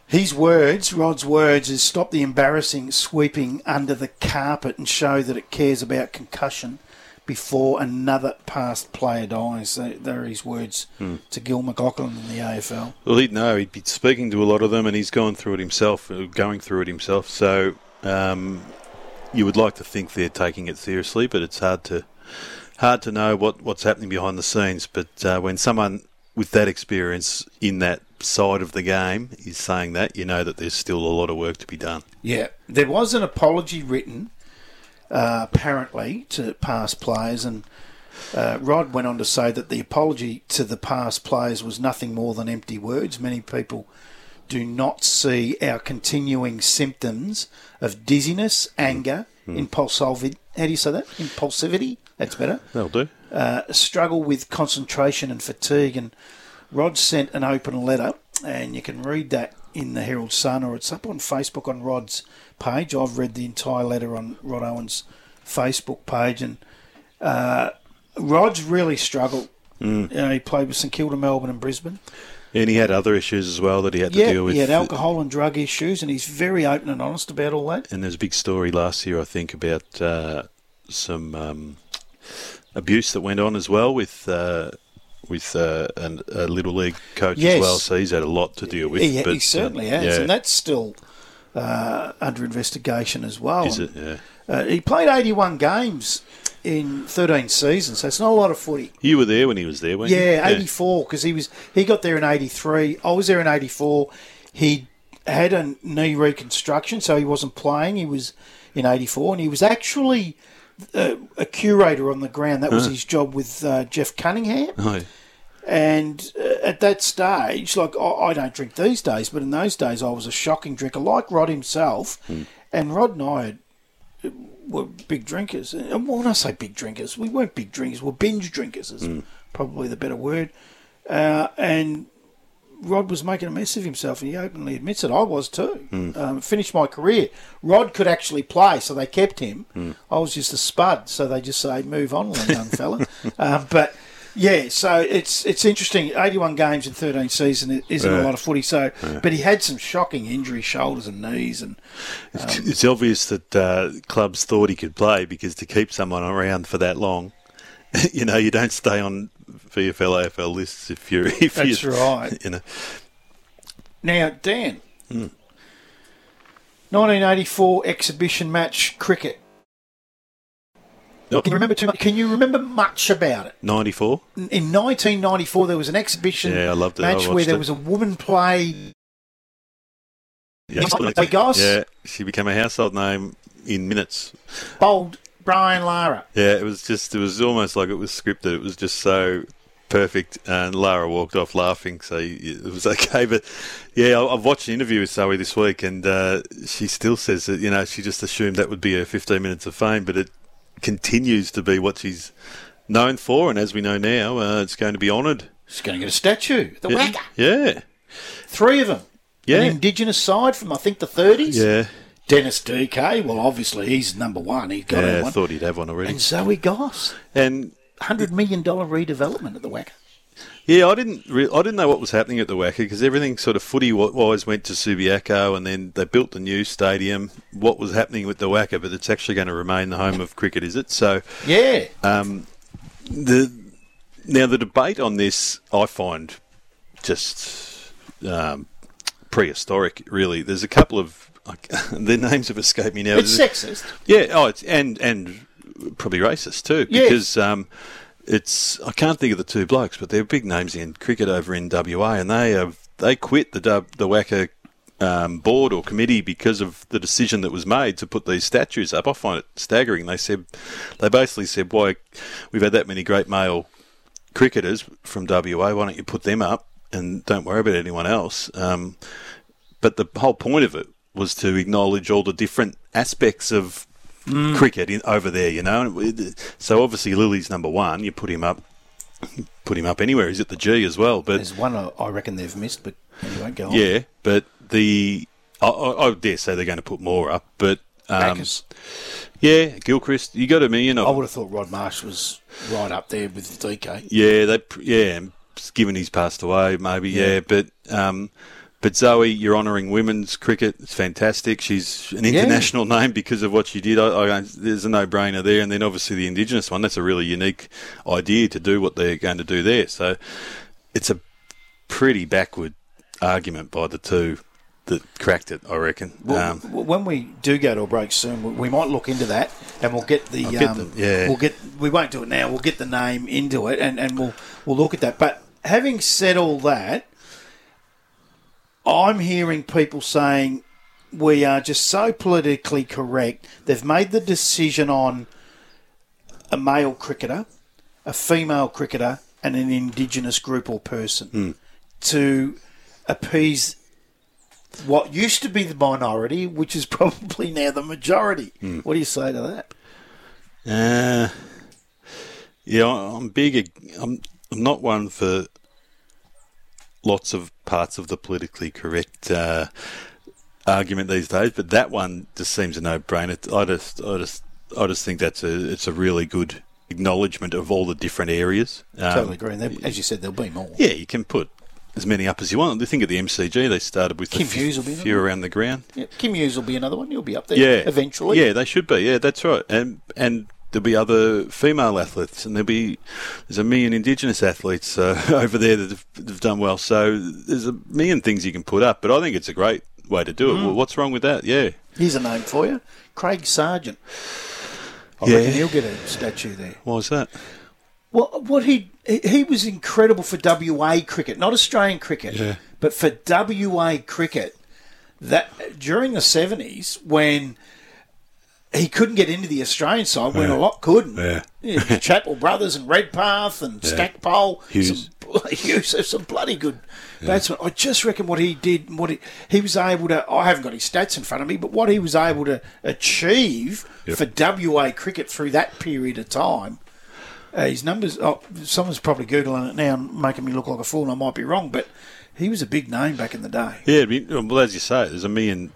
his words, Rod's words, is stop the embarrassing sweeping under the carpet and show that it cares about concussion before another past player dies. They- They're his words to Gil McLachlan in the AFL. Well, he'd know. He'd be speaking to a lot of them, and he's gone through it himself, uh, going through it himself. So um, you would like to think they're taking it seriously, but it's hard to hard to know what, what's happening behind the scenes. But uh, when someone with that experience in that side of the game is saying that, you know that there's still a lot of work to be done. Yeah, there was an apology written, uh, apparently, to past players, and uh, Rod went on to say that the apology to the past players was nothing more than empty words. Many people do not see our continuing symptoms of dizziness, anger, impulsivity. How do you say that? Impulsivity. That's better That'll do. uh, struggle with concentration and fatigue. And Rod sent an open letter, and you can read that in the Herald Sun or it's up on Facebook on Rod's page. I've read the entire letter on Rod Owen's Facebook page, and uh, Rod's really struggled. You know, he played with St Kilda, Melbourne, and Brisbane. And he had other issues as well that he had to Yeah, deal with. he had alcohol and drug issues, and he's very open and honest about all that. And there's a big story last year, I think, about uh, some um, abuse that went on as well with uh, with uh, an, a little league coach Yes. as well. So he's had a lot to deal with. He, but, he certainly uh, has, Yeah, and that's still uh, under investigation as well. is it? Yeah. Uh, he played 81 games in 13 seasons, so it's not a lot of footy. You were there when he was there, weren't you? Yeah, 84 because he was he got there in 83. I was there in 84. He had a knee reconstruction, so he wasn't playing. He was in 84, and he was actually uh, a curator on the ground. That was his job with uh, Jeff Cunningham. Oh. And uh, at that stage, like I, I don't drink these days, but in those days I was a shocking drinker, like Rod himself. And Rod and I had, were big drinkers. And when I say big drinkers, we weren't big drinkers. We're binge drinkers, is probably the better word. Uh, and Rod was making a mess of himself, and he openly admits it. I was too. Um, finished my career. Rod could actually play, so they kept him. I was just a spud, so they just say, "Move on, young fella." um, but yeah, so it's it's interesting. Eighty-one games in thirteen seasons isn't a lot of footy. So, but he had some shocking injuries, shoulders and knees, and It's, it's obvious that uh, clubs thought he could play because to keep someone around for that long, you know, you don't stay on VFL AFL lists if you're if That's you right. You know, Now, Dan, hmm. 1984 exhibition match cricket. Can you remember too much? Can you remember much about it? ninety four. In 1994, there was an exhibition Yeah, I loved it. I match where there it. was a woman play. Yeah. Yeah, she became a household name in minutes. Bowled Brian Lara. Yeah, it was just it was almost like it was scripted. It was just so perfect. And Lara walked off laughing, so it was okay. But yeah, I- I've watched an interview with Zoe this week, and uh, she still says that you know she just assumed that would be her 15 minutes of fame, but it continues to be what she's known for. And as we know now, uh, it's going to be honoured. She's going to get a statue. The Yeah, WACA. yeah, Three of them. Yeah. An Indigenous side from, I think, the 30s. yeah. Dennis DK. Well, obviously, he's number one. He's got yeah I thought he'd have one already. And Zoe Goss. And $100 million redevelopment at the WACA. Yeah, I didn't. Re- I didn't know what was happening at the WACA because everything sort of footy wise went to Subiaco, and then they built the new stadium. What was happening with the WACA? But it's actually going to remain the home of cricket, is it? So, Yeah. um, the now the debate on this I find just um, prehistoric. Really, there's a couple of like, their names have escaped me now. It's sexist. Yeah. Oh, it's and and probably racist too Yeah. because um, it's I can't think of the two blokes, but they're big names in cricket over in WA, and they have they quit the W- the WACA um, board or committee because of the decision that was made to put these statues up. I find it staggering. They said they basically said, "Why we've had that many great male cricketers from WA? Why don't you put them up and don't worry about anyone else?" Um, but the whole point of it was to acknowledge all the different aspects of cricket in, over there, you know. So obviously Lillee's number one. You put him up, put him up anywhere. He's at the G as well. But There's one I reckon they've missed, but anyway, go on. yeah, but the I, I, I dare say they're going to put more up. But um, yeah, Gilchrist, you got a million of. I would have thought Rod Marsh was right up there with DK. Yeah, they yeah, given he's passed away, maybe yeah, but um, but Zoe, you're honouring women's cricket. It's fantastic. She's an Yeah. international name because of what she did. I, I, there's a no-brainer there, and then obviously the Indigenous one. That's a really unique idea to do what they're going to do there. So it's a pretty backward argument by the two that cracked it. I reckon. Well, um, when we do go to a break soon, we- we might look into that, and we'll get the. Get um, the- yeah. We'll get. We won't do it now. We'll get the name into it, and, and we'll we'll look at that. But having said all that, I'm hearing people saying we are just so politically correct. They've made the decision on a male cricketer, a female cricketer, and an Indigenous group or person to appease what used to be the minority, which is probably now the majority. What do you say to that? Uh, yeah, I'm big. I'm, I'm not one for lots of parts of the politically correct uh, argument these days, but that one just seems a no-brainer. I just, I just, I just think that's a, it's a really good acknowledgement of all the different areas. Um, totally agree. And there- as you said, there'll be more. Yeah, you can put as many up as you want. I think of the MCG, they started with Kim a Hughes will be few, in few it. around the ground. Yeah, Kim Hughes will be another one. You'll be up there Yeah, eventually. Yeah, they should be. Yeah, that's right. And and there'll be other female athletes, and there'll be there's a million Indigenous athletes uh, over there that have, that have done well. So there's a million things you can put up, but I think it's a great way to Mm. do it. Well, what's wrong with that? Yeah, Here's a name for you Craig Serjeant. I Yeah. reckon he'll get a statue there. why is that? Well, what he he he was incredible for WA cricket, not Australian cricket, Yeah. but for WA cricket. That during the seventies when he couldn't get into the Australian side, when a lot couldn't. Yeah. Yeah, Chappell Brothers and Redpath and Stackpole, Hughes. some, Hughes, some bloody good batsmen. I just reckon what he did, what he, he was able to. I haven't got his stats in front of me, but what he was able to achieve Yep. for WA cricket through that period of time. Uh, his numbers. Oh, someone's probably googling it now and making me look like a fool. and I might be wrong, but he was a big name back in the day. Yeah, well, as you say, there's a million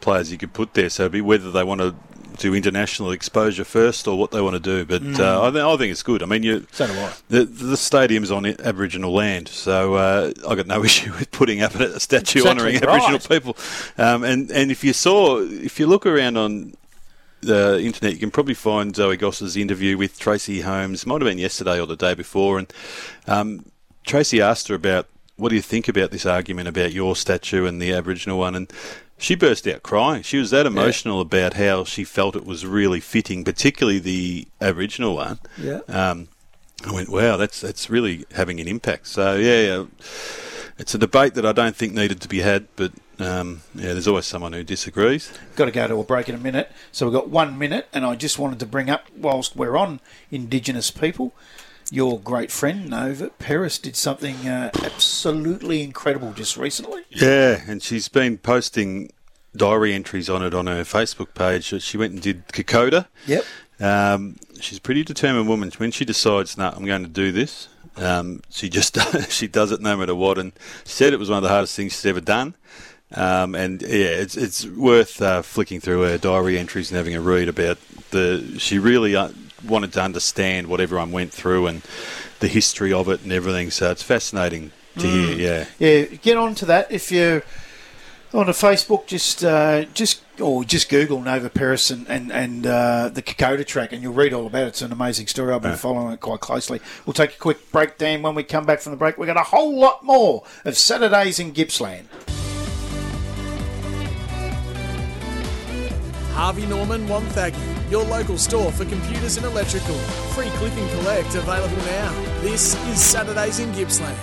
players you could put there. So it'd be whether they want to do international exposure first or what they want to do. But uh, I, th- I think it's good. I mean, you. So do I. The, the stadium's on Aboriginal land, so uh, I got no issue with putting up a statue Exactly honouring right. Aboriginal people. Um, and and if you saw, if you look around on the internet, you can probably find Zoe Goss's interview with Tracy Holmes. Might have been yesterday or the day before, and um, Tracy asked her about what do you think about this argument about your statue and the Aboriginal one, and she burst out crying. She was that emotional about how she felt it was really fitting, particularly the Aboriginal one. Yeah. Um, I went, wow, that's that's really having an impact. So yeah, yeah, it's a debate that I don't think needed to be had, but um, yeah, there's always someone who disagrees. Got to go to a break in a minute. So we've got one minute, and I just wanted to bring up, whilst we're on Indigenous people, your great friend Nova Peris did something uh, absolutely incredible just recently. Yeah, and she's been posting diary entries on it on her Facebook page. She went and did Kokoda. Yep. Um, she's a pretty determined woman. When she decides, no, I'm going to do this, um, she just she does it no matter what. And she said it was one of the hardest things she's ever done. Um, and yeah, it's it's worth uh, flicking through her diary entries and having a read about the. She really uh, wanted to understand what everyone went through and the history of it and everything. So it's fascinating to hear. Yeah. Yeah, get on to that if you On a Facebook, just uh, just or just Google Nova Peris and and, and uh, the Kokoda track, and you'll read all about it. It's an amazing story. I've been following it quite closely. We'll take a quick break, Dan. When we come back from the break, we've got a whole lot more of Saturdays in Gippsland. Harvey Norman One Wonthaggi, your local store for computers and electrical. Free click and collect available now. This is Saturdays in Gippsland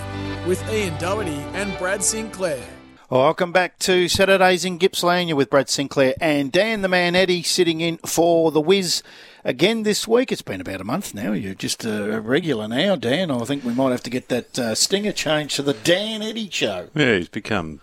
with Ian Doherty and Brad Sinclair. Welcome back to Saturdays in Gippsland. You're with Brad Sinclair and Dan the Man Eddy sitting in for the Whiz again this week. It's been about a month now. You're just a regular now, Dan. I think we might have to get that uh, stinger changed to the Dan Eddy Show. Yeah, he's become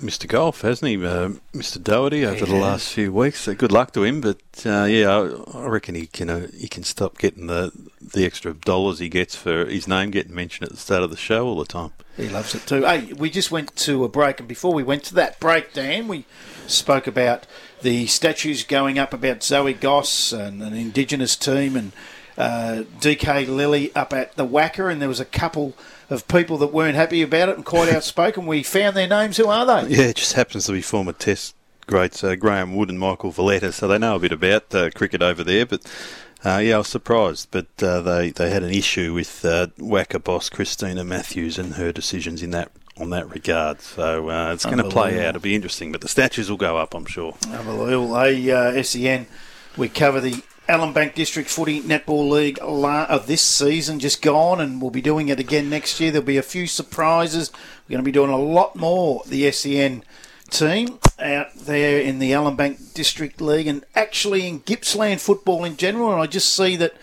Mr. Golf, hasn't he, uh, Mr. Doherty, over the last few weeks. So good luck to him, but uh, yeah, I, I reckon he can uh, he can stop getting the the extra dollars he gets for his name getting mentioned at the start of the show all the time. He loves it too. Hey, we just went to a break, and before we went to that break, Dan, we spoke about the statues going up about Zoe Goss and an Indigenous team, and uh, DK Lillee up at the WACA, and there was a couple of people that weren't happy about it and quite outspoken. We found their names. Who are they? Yeah, it just happens to be former Test greats uh, Graeme Wood and Michael Veletta, so they know a bit about uh, cricket over there. But uh, yeah, I was surprised, but uh, they they had an issue with uh, WACA boss Christina Matthews and her decisions in that on that regard. So uh, it's going to play out. It'll be interesting, but the statues will go up, I'm sure. Unbelievable. Hey, SEN, we cover the Ellinbank District Footy Netball League of uh, this season, just gone, and we'll be doing it again next year. There'll be a few surprises. We're going to be doing a lot more. The SEN team out there in the Ellinbank District League, and actually in Gippsland football in general. And I just see that.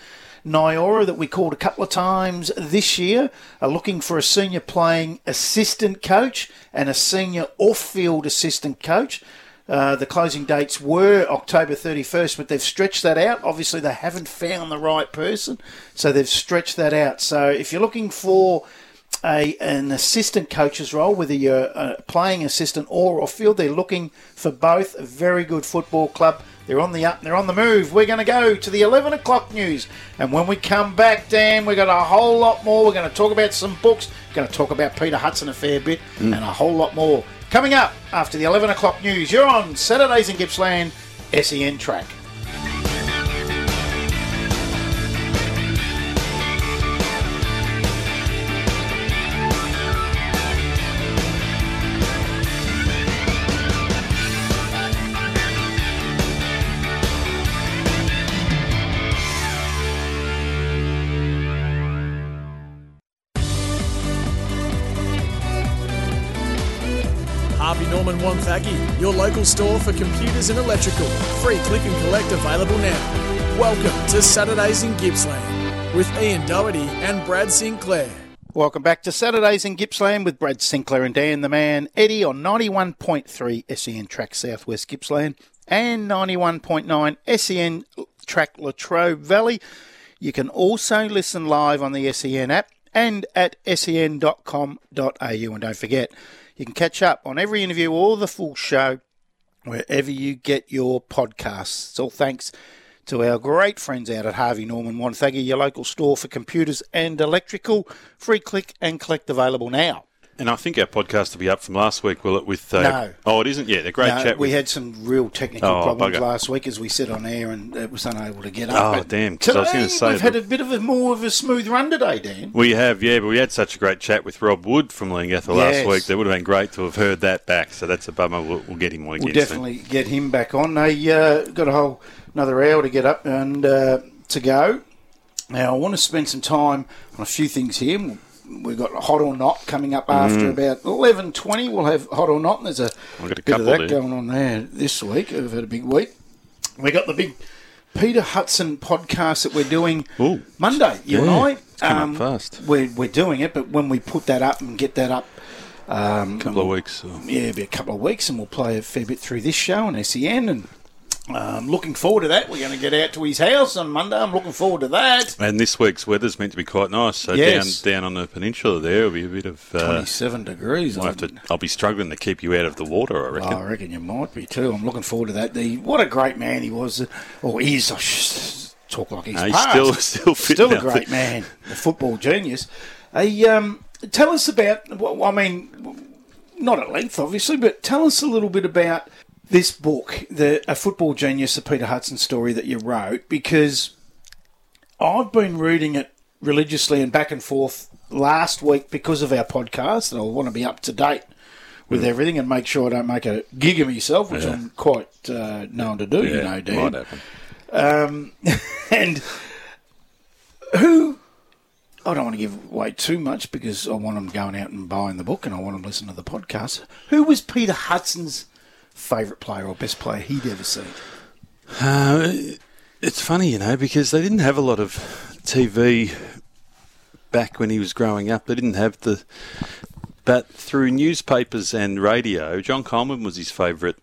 Nyora, that we called a couple of times this year, are looking for a senior playing assistant coach and a senior off field assistant coach. Uh, the closing dates were October 31st, but they've stretched that out. Obviously, they haven't found the right person, so they've stretched that out. So, if you're looking for a an assistant coach's role, whether you're a playing assistant or off field, they're looking for both. A very good football club. They're on the up, they're on the move. We're going to go to the 11 o'clock news. And when we come back, Dan, we've got a whole lot more. We're going to talk about some books, we're going to talk about Peter Hudson a fair bit, and a whole lot more. Coming up after the 11 o'clock news, you're on Saturdays in Gippsland, SEN track. Local store for computers and electrical. Free click and collect available now. Welcome to Saturdays in Gippsland with Ian Doherty and Brad Sinclair. Welcome back to Saturdays in Gippsland with Brad Sinclair and Dan the Man Eddie on 91.3 SEN Track Southwest Gippsland and 91.9 SEN Track Latrobe Valley. You can also listen live on the SEN app and at sen.com.au. And don't forget, you can catch up on every interview or the full show wherever you get your podcasts. It's all thanks to our great friends out at Harvey Norman Wonthaggi, your local store for computers and electrical. Free click and collect available now. And I think our podcast will be up from last week, will it? With uh, No. oh, it isn't yet. A great No, chat. we with, had some real technical Oh, problems bugger. last week, as we said on air, and it was unable to get Oh, up. But damn, 'cause I was today say we've had a bit of a more of a smooth run today, Dan. We have, yeah, but we had such a great chat with Rob Wood from Leongatha last week. That would have been great to have heard that back. So that's a bummer. We'll, we'll get him on again. We'll definitely get him back on. They uh, got a whole another hour to get up and uh, to go. Now I want to spend some time on a few things here. We've got hot or not coming up after about eleven twenty. We'll have hot or not, and there's a a bit of that there. going on there this week. We've had a big week. We got the big Peter Hudson podcast that we're doing Ooh. Monday. You Yeah, and I. up fast. We're we're doing it, but when we put that up and get that up. Um, A couple of weeks. uh, yeah, it'll be a couple of weeks, and we'll play a fair bit through this show and SEN. And um, looking forward to that. We're going to get out to his house on Monday. I'm looking forward to that. And this week's weather's meant to be quite nice. So Yes. down down on the peninsula there it'll be a bit of. Uh, 27 degrees. I'll have to. I'll be struggling to keep you out of the water. I reckon. Oh, I reckon you might be too. I'm looking forward to that. The what a great man he was, or is. I should talk like he's, No, he's still- still still a great man, a football genius. Hey, um, tell us about. Well, I mean, not at length, obviously, but tell us a little bit about this book, the a football genius, the Peter Hudson story that you wrote, because I've been reading it religiously and back and forth last week because of our podcast, and I want to be up to date with Mm. everything and make sure I don't make a gig of myself, which I'm quite uh, known to do, you know, Dan. might happen. Um, and who? I don't want to give away too much because I want them going out and buying the book and I want them to listen to the podcast. Who was Peter Hudson's favourite player or best player he'd ever seen? Uh, it's funny, you know, because they didn't have a lot of TV back when he was growing up. They didn't have the. But through newspapers and radio, John Coleman was his favourite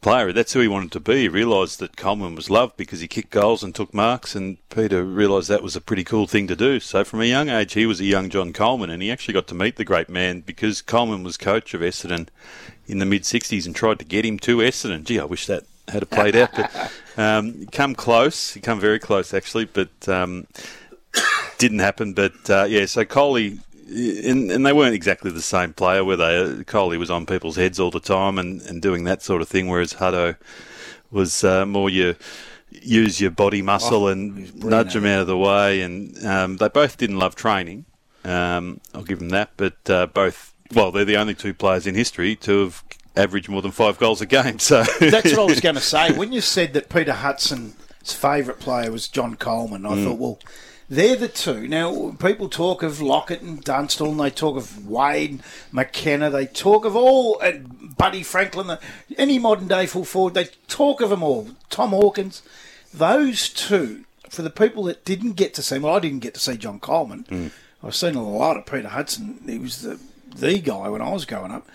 player. That's who he wanted to be. He realised that Coleman was loved because he kicked goals and took marks, and Peter realised that was a pretty cool thing to do. So from a young age, he was a young John Coleman, and he actually got to meet the great man because Coleman was coach of Essendon in the mid 60s and tried to get him to Essendon. Gee, I wish that had played out. But um, come close, he come very close actually, but um, didn't happen. But uh, yeah, so Coley. And, and they weren't exactly the same player, were they? Coley was on people's heads all the time and, and doing that sort of thing, whereas Hutto was uh, more your use your body muscle Oh, and nudge them out of the way. And um, they both didn't love training. Um, I'll give them that. But uh, both, well, they're the only two players in history to have averaged more than five goals a game. So That's what I was going to say. When you said that Peter Hudson's favourite player was John Coleman, I mm. thought, well, they're the two. Now, people talk of Lockett and Dunstall, and they talk of Wade, McKenna, they talk of all, and Buddy Franklin, the- any modern day full forward, they talk of them all. Tom Hawkins. Those two, for the people that didn't get to see, well, I didn't get to see John Coleman. Mm. I've seen a lot of Peter Hudson. He was the, the guy when I was growing up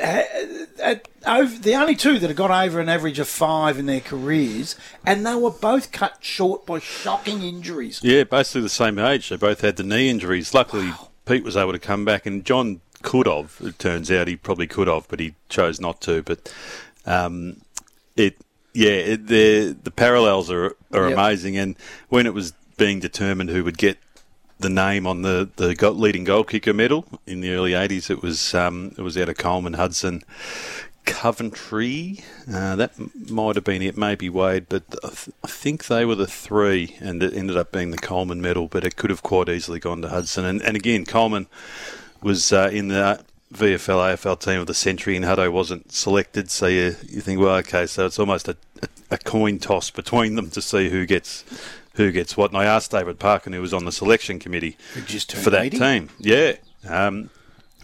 uh, over, the only two that have got over an average of five in their careers, and they were both cut short by shocking injuries. Yeah, basically the same age. They both had the knee injuries. Luckily, Pete was able to come back, and John could have. It turns out he probably could have, but he chose not to. But um, it, yeah, it, the the parallels are are Yep. amazing. And when it was being determined who would get the name on the the leading goal kicker medal in the early '80s, it was um, it was out of Coleman, Hudson, Coventry. Uh, that might have been it, maybe Wade, but I, th- I think they were the three, and it ended up being the Coleman medal. But it could have quite easily gone to Hudson. And, and again, Coleman was uh, in the VFL AFL team of the century, and Hutto wasn't selected. So you you think, well, okay, so it's almost a, a, a coin toss between them to see who gets. Who gets what? And I asked David Parkin, who was on the selection committee for that 80. team. Yeah. Um,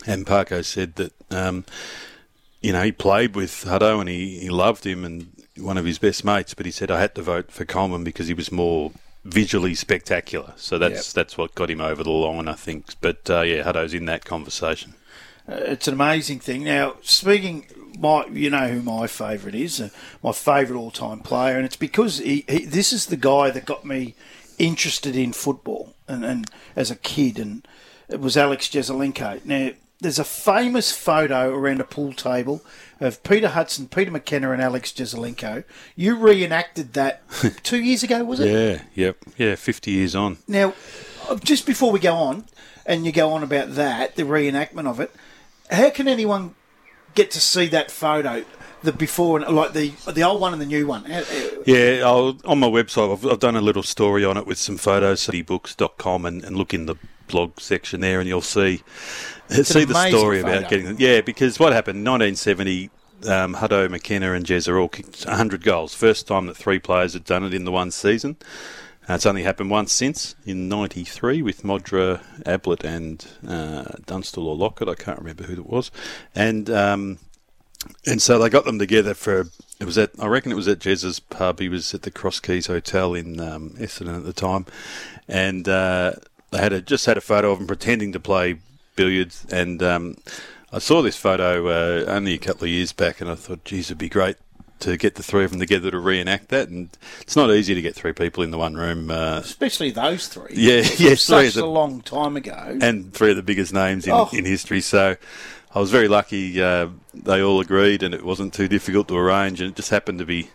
and Parko said that, um, you know, he played with Hutto and he, he loved him and one of his best mates, but he said I had to vote for Coleman because he was more visually spectacular. So that's Yep. that's what got him over the line, I think. But uh, yeah, Hutto's in that conversation. Uh, it's an amazing thing. Now, speaking, my you know who my favourite is, uh, my favourite all-time player, and it's because he, he, this is the guy that got me interested in football, and, and as a kid, and it was Alex Jesaulenko. Now, there's a famous photo around a pool table of Peter Hudson, Peter McKenna, and Alex Jesaulenko. You reenacted that two years ago, was it? Yeah, yep, yeah. Fifty years on. Now, uh, just before we go on, and you go on about that, the reenactment of it, how can anyone get to see that photo, the before and like the the old one and the new one? Yeah, I'll, on my website, I've, I've done a little story on it with some photos, citybooks.com, and, and look in the blog section there, and you'll see see the story photo. about getting. Yeah, because what happened, 1970, um, Hutto, McKenna, and Jez are all kicked 100 goals. First time that three players had done it in the one season. Uh, it's only happened once since in '93 with Modra, Ablett, and uh, Dunstall or Lockett. I can't remember who it was, and um, and so they got them together for it was at I reckon it was at Jez's pub. He was at the Cross Keys Hotel in um, Essendon at the time, and uh, they had a, just had a photo of him pretending to play billiards. And um, I saw this photo uh, only a couple of years back, and I thought, geez, it'd be great to get the three of them together to reenact that. And it's not easy to get three people in the one room. Uh, especially those three. Yeah, yeah, three such a long time ago. and three of the biggest names in, Oh. in history. So I was very lucky. Uh, they all agreed, and it wasn't too difficult to arrange. And it just happened to be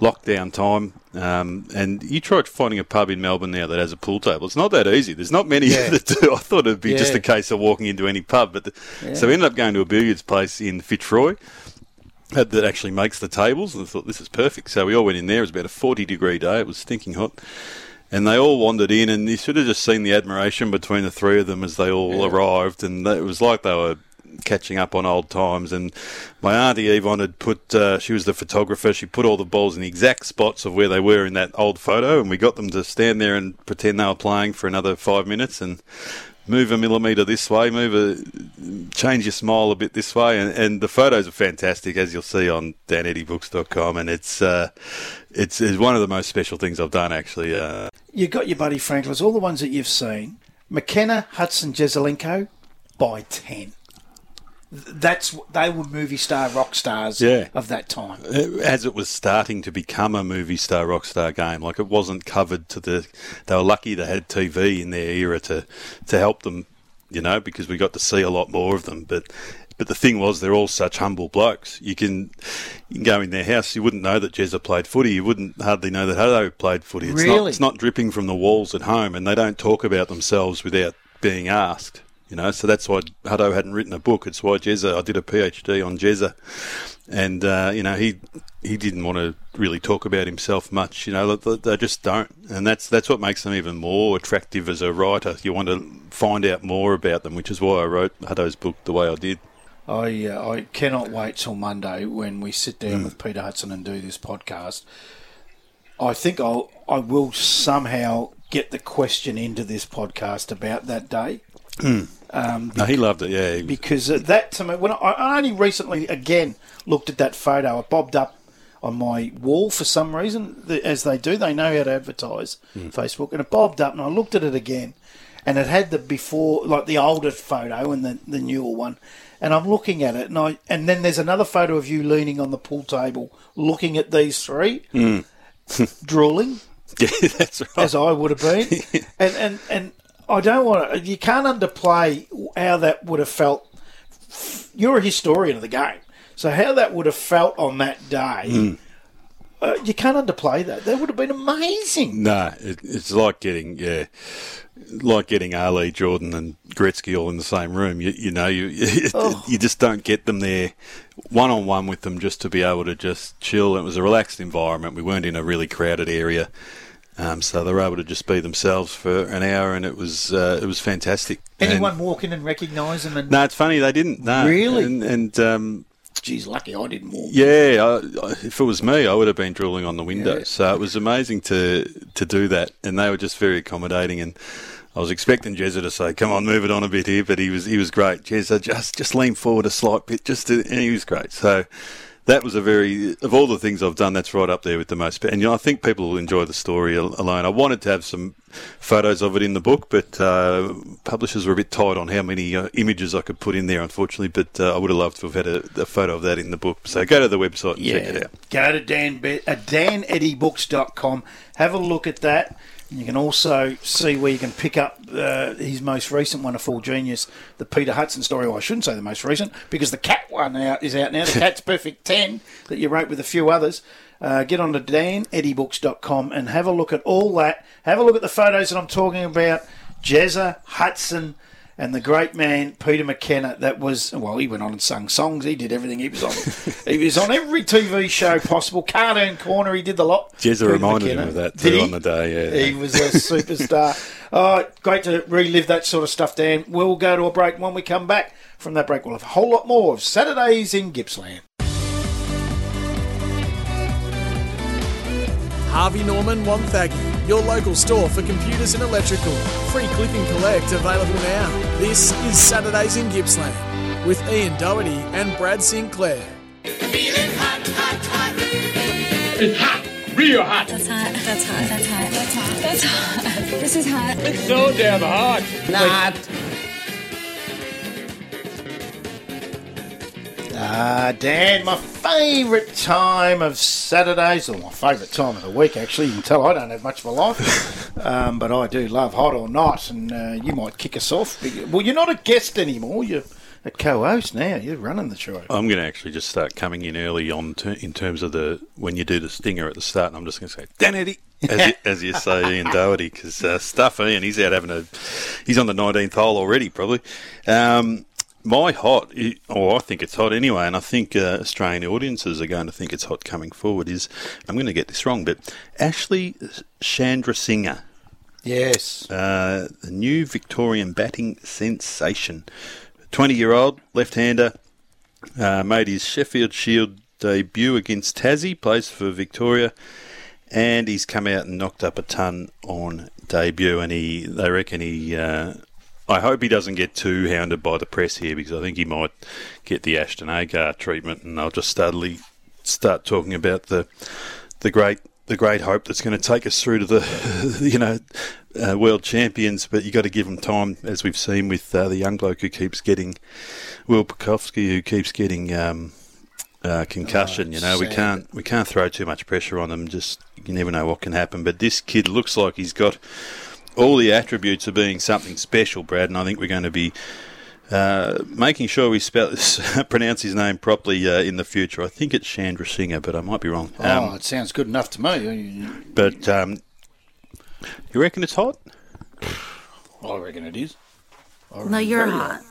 lockdown time, um, and you try finding a pub in Melbourne now that has a pool table. It's not that easy. There's not many Yeah. that do. I thought it'd be just a case of walking into any pub, but the, so we ended up going to a billiards place in Fitzroy that that actually makes the tables, and I thought this is perfect. So we all went in there. It was about a 40 degree day. It was stinking hot. And they all wandered in, and you should have just seen the admiration between the three of them as they all arrived. And it was like they were catching up on old times. And my auntie Yvonne had put, uh, she was the photographer, she put all the balls in the exact spots of where they were in that old photo. And we got them to stand there and pretend they were playing for another five minutes and move a millimetre this way, move a, change your smile a bit this way. And, and the photos are fantastic, as you'll see on daneddybooks.com. And it's, uh, it's, it's one of the most special things I've done, actually. Uh, You got your buddy Franklin's, all the ones that you've seen. McKenna, Hudson, Jesaulenko, by 10. Th- That's they were movie star rock stars Yeah. of that time. Uh, as it was starting to become a movie star rock star game like it wasn't covered to the they were lucky they had TV in their era to to help them you know because we got to see a lot more of them but but the thing was they're all such humble blokes you can you can go in their house you wouldn't know that Jezza played footy you wouldn't hardly know that Hutto played footy it's not Really? it's not dripping from the walls at home and they don't talk about themselves without being asked you know, so that's why Hutto hadn't written a book. It's why Jezza, I did a PhD on Jezza, and uh, you know he he didn't want to really talk about himself much. You know, they, they just don't, and that's that's what makes them even more attractive as a writer. You want to find out more about them, which is why I wrote Hutto's book the way I did. I uh, I cannot wait till Monday when we sit down Mm. with Peter Hudson and do this podcast. I think I'll I will somehow get the question into this podcast about that day. Mm. Um, no, he loved it. Yeah, because uh, that to me, when I, I only recently again looked at that photo, it bobbed up on my wall for some reason, the- as they do. They know how to advertise hmm. Facebook, and it bobbed up, and I looked at it again, and it had the before, like the older photo and the the newer one, and I'm looking at it, and I and then there's another photo of you leaning on the pool table, looking at these three, hmm. drooling yeah, that's right. as I would have been, and and and I don't want to. You can't underplay how that would have felt. You're a historian of the game, so how that would have felt on that day. Uh, you can't underplay that. That would have been amazing. No, it, it's like getting yeah, like getting Ali, Jordan, and Gretzky all in the same room. You, you know, you you just don't get them there one on one with them just to be able to just chill. It was a relaxed environment. We weren't in a really crowded area, um, so they were able to just be themselves for an hour, and it was uh, it was fantastic. Anyone And- walk in and recognise them? And no, it's funny they didn't. No, Really? and, and um, geez, lucky I didn't walk. yeah, I, I- if it was me, I would have been drooling on the window. Yeah. So it was amazing to to do that, and they were just very accommodating. And I was expecting Jezza to say, "Come on, move it on a bit here," but he was he was great. Jezza just just lean forward a slight bit, just to, and he was great. So. That was a very of all the things I've done. That's right up there with the most. And you know, I think people will enjoy the story alone. I wanted to have some photos of it in the book, but uh, publishers were a bit tight on how many uh, images I could put in there, unfortunately. But uh, I would have loved to have had a, a photo of that in the book. So go to the website and check it out. Go to Dan Be- uh, daneddybooks.com. Have a look at that. You can also see where you can pick up uh, his most recent one, A Full Genius, the Peter Hudson story. Well, I shouldn't say the most recent because the cat one out is out now. The Cat's Perfect 10 that you wrote with a few others. Uh, get on to daneddybooks.com and have a look at all that. Have a look at the photos that I'm talking about. Jezza, Hudson, and the great man Peter McKenna. That was well, he went on and sung songs. He did everything. He was on. he was on every TV show possible. Cartoon Corner. He did the lot. Jezza Peter reminded McKenna. him of that too on the day. Yeah, He was a superstar. oh, great to relive that sort of stuff, Dan. We'll go to a break. When we come back from that break, we'll have a whole lot more of Saturdays in Gippsland. Harvey Norman Wonthaggi, your local store for computers and electrical. Free click and collect available now. This is Saturdays in Gippsland with Ian Doherty and Brad Sinclair. It's hot, real hot. That's hot. That's hot. That's hot. That's hot. That's hot. This is hot. It's so damn hot. Ah, Dan, my favourite time of Saturdays, or my favourite time of the week, actually. You can tell I don't have much of a life, um, but I do love hot or not, and uh, you might kick us off. Well, you're not a guest anymore. You're a co-host now. You're running the show. I'm going to actually just start coming in early on to, in terms of the when you do the stinger at the start, and I'm just going to say Dan Eddy, as you, as you say, Ian Doherty, because uh, stuff Ian, he's out having a, he's on the 19th hole already, probably. Um, my hot, or I think it's hot anyway, and I think uh, Australian audiences are going to think it's hot coming forward. Is I'm going to get this wrong, but Ashley Chandrasinghe. Yes. Uh, the new Victorian batting sensation. 20 year old left hander uh, made his Sheffield Shield debut against Tassie, plays for Victoria, and he's come out and knocked up a ton on debut. And he, they reckon he, uh, I hope he doesn't get too hounded by the press here because I think he might get the Ashton Agar treatment, and they'll just suddenly start talking about the the great the great hope that's going to take us through to the you know uh, world champions. But you got to give them time, as we've seen with uh, the young bloke who keeps getting Will Pucovski, who keeps getting um, uh, concussion. Oh, you know, we can't we can't throw too much pressure on them. Just you never know what can happen. But this kid looks like he's got all the attributes of being something special, Brad. And I think we're going to be. Uh, making sure we spell pronounce his name properly uh, in the future. I think it's Chandrasinghe, but I might be wrong. Um, oh, it sounds good enough to me. but um, you reckon it's hot? I reckon it is. I No, you're very hot.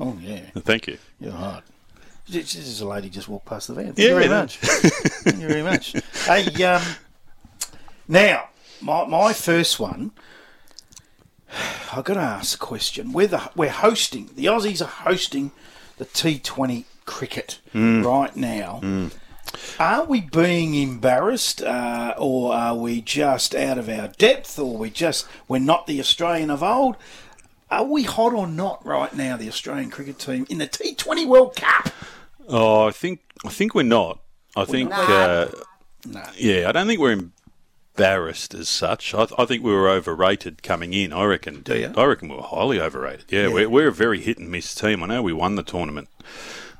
Oh yeah, Thank you. you're hot. This this is a lady just walked past the van. Thank Yeah, you very much. Thank you very much. Hey, um, now my my first one. I've got to ask a question. We're the, we're hosting. The Aussies are hosting the T20 cricket Mm. right now. Are we being embarrassed, uh, or are we just out of our depth, or we just we're not the Australian of old? Are we hot or not right now, the Australian cricket team in the T20 World Cup? Oh, I think I think we're not. I think, uh, No. yeah, I don't think we're embarrassed as such. I, I think we were overrated coming in. I reckon. Do you? I reckon we were highly overrated. Yeah, We're, we're a very hit and miss team. I know we won the tournament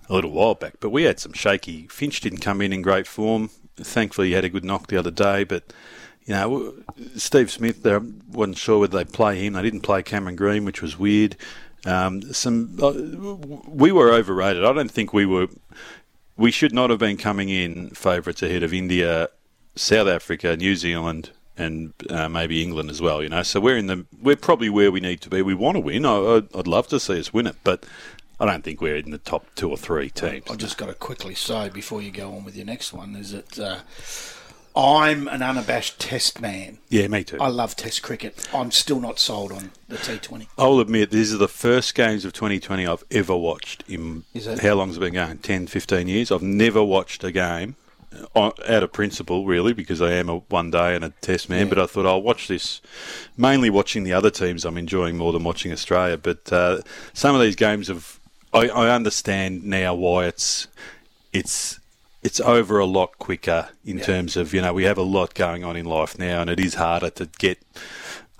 a little while back, but we had some shaky. Finch didn't come in in great form. Thankfully, he had a good knock the other day, but. You know, Steve Smith, they wasn't sure whether they'd play him. They didn't play Cameron Green, which was weird. Um, some uh, we were overrated. I don't think we were. We should not have been coming in favourites ahead of India, South Africa, New Zealand, and uh, maybe England as well. You know, so we're in the we're probably where we need to be. We want to win. I, I'd, I'd love to see us win it, but I don't think we're in the top two or three teams. I've just got to quickly say before you go on with your next one is that uh, I'm an unabashed Test man. Yeah, me too. I love Test cricket. I'm still not sold on the T20. I'll admit these are the first games of 2020 I've ever watched in Is it? how long's it been going 10 15 years I've never watched a game out of principle really because I am a one day and a test man but I thought I'll watch this mainly watching the other teams I'm enjoying more than watching Australia but uh, some of these games have I, I understand now why it's it's it's over a lot quicker in terms of you know we have a lot going on in life now and it is harder to get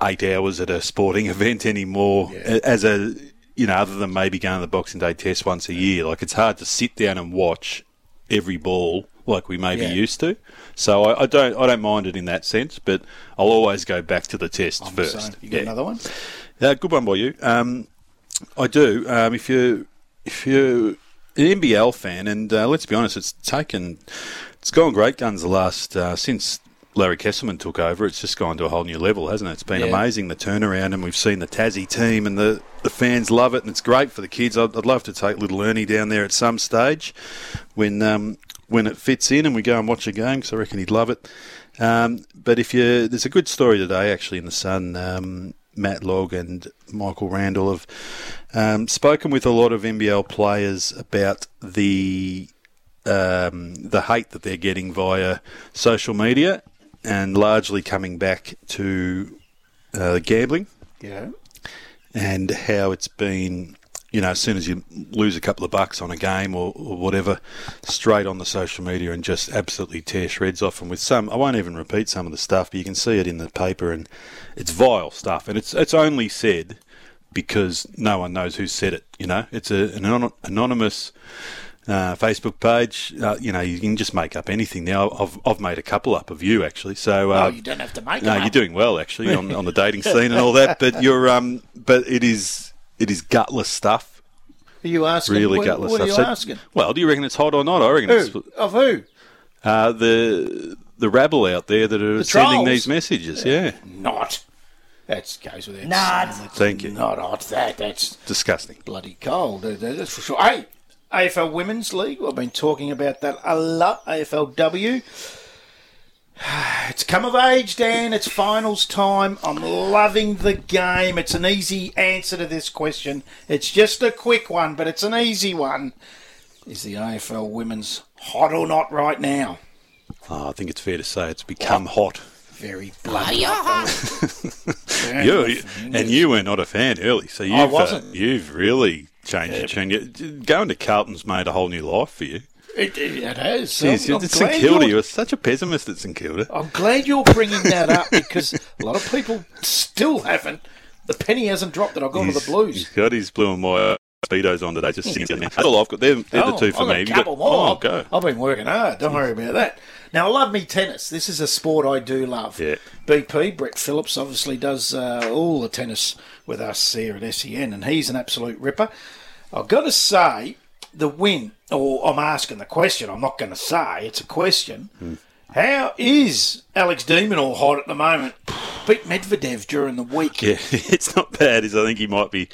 eight hours at a sporting event anymore a- as a you know other than maybe going to the Boxing Day test once a year. Like it's hard to sit down and watch every ball like we maybe Yeah. used to so I, I don't I don't mind it in that sense but I'll always go back to the test I'm first saying. You got Yeah. another one? Uh, good one by you. Um, I do. Um, if you if you an NBL fan, and uh, let's be honest, it's taken it's gone great guns the last uh, since Larry Kestelman took over. It's just gone to a whole new level, hasn't it? It's been Yeah. amazing the turnaround, and we've seen the Tassie team, and the the fans love it, and it's great for the kids. I'd, I'd love to take little Ernie down there at some stage when um, when it fits in, and we go and watch a game because I reckon he'd love it. Um, but if you, there's a good story today actually in the Sun. Um, Matt Logg and Michael Randall have um, spoken with a lot of NBL players about the um, the hate that they're getting via social media, and largely coming back to uh, gambling Yeah. and how it's been, you know, as soon as you lose a couple of bucks on a game or, or whatever, straight on the social media and just absolutely tear shreds off. And with some, I won't even repeat some of the stuff, but you can see it in the paper, and it's vile stuff. And it's it's only said because no one knows who said it. You know, it's a, an anonymous. Uh, Facebook page, uh, you know, you can just make up anything now. I've, I've made a couple up of you actually, so uh, Oh, you don't have to make no, you're doing well actually on, on the dating scene and all that. But you're um, but it is it is gutless stuff. Are you asking? Really what, gutless what are stuff. you So- asking? Well, do you reckon it's hot or not? I reckon it's Who? Of who? uh, the the rabble out there that are The sending trolls? these messages. Yeah, Not. That goes without Not. saying. That's Thank you. Not hot. That that's disgusting. bloody cold. That- That's for sure. Hey, AFL Women's League. I've been talking about that a lot. AFLW. It's come of age, Dan. It's finals time. I'm loving the game. It's an easy answer to this question. It's just a quick one, but it's an easy one. Is the AFL Women's hot or not right now? Oh, I think it's fair to say it's become hot. Very bloody You, and you were not a fan early, so you've, wasn't. Uh, you've really changed your tune. Going to Carlton's made a whole new life for you. It, it, has. Jeez, I'm, it's glad St Kilda. you're- such a pessimist at St Kilda. I'm glad you're bringing that up because a lot of people still haven't. The penny hasn't dropped that I've gone to the Blues. He's got his blue and white speedos on today. Just sitting there. That's all I've got. They're, they're the two for Oh, I've got me. a You've couple got- more. Oh, go. I've been working hard. Don't worry about that. Now, I love me tennis. This is a sport I do love. Yeah. BP, Brett Phillips, obviously does uh, all the tennis with us here at SEN, and he's an absolute ripper. I've got to say, the win, or I'm asking the question, I'm not going to say, it's a question. Hmm. How is Alex de Minaur hot at the moment? Beat Medvedev during the week. Yeah, it's not bad. Is I think he might be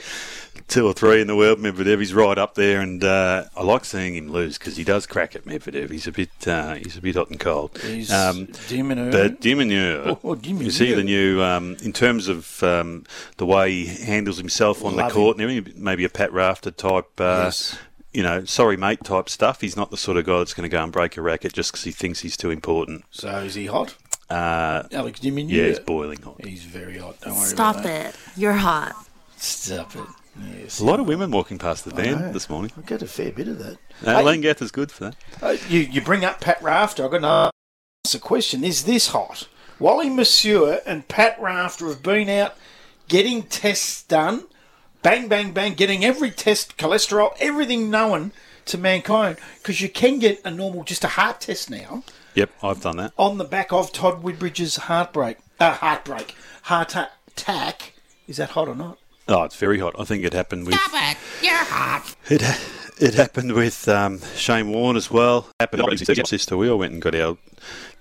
two or three in the world. Medvedev, he's right up there, and uh, I like seeing him lose because he does crack at Medvedev. He's a bit, uh, he's a bit hot and cold. He's Um, Demon. But de Minaur, Oh, oh, you see the new um, in terms of um, the way he handles himself on Love the court and everything. Maybe a Pat Rafter type, uh, Yes. You know, sorry mate type stuff. He's not the sort of guy that's going to go and break a racket just because he thinks he's too important. So is he hot? Uh, Alex de Minaur? yeah, he's boiling hot. He's very hot. Don't worry Stop about that. it. You're hot. Stop it. Yes. A lot of women walking past the van this morning. I get a fair bit of that. Uh, Hey, Leongatha is good for that. uh, you, you bring up Pat Rafter. I've got to ask a question. Is this hot? Wally Masur and Pat Rafter have been out getting tests done. Bang, bang, bang. Getting every test, cholesterol, everything known to mankind. Because you can get a normal, just a heart test now Yep, I've done that. on the back of Todd Woodbridge's heartbreak. Uh, heartbreak. Heart attack. Is that hot or not? Oh, it's very hot. I think it happened with Stop it. You're hot. it. It happened with um, Shane Warne as well. Happened with his sister. We all went and got our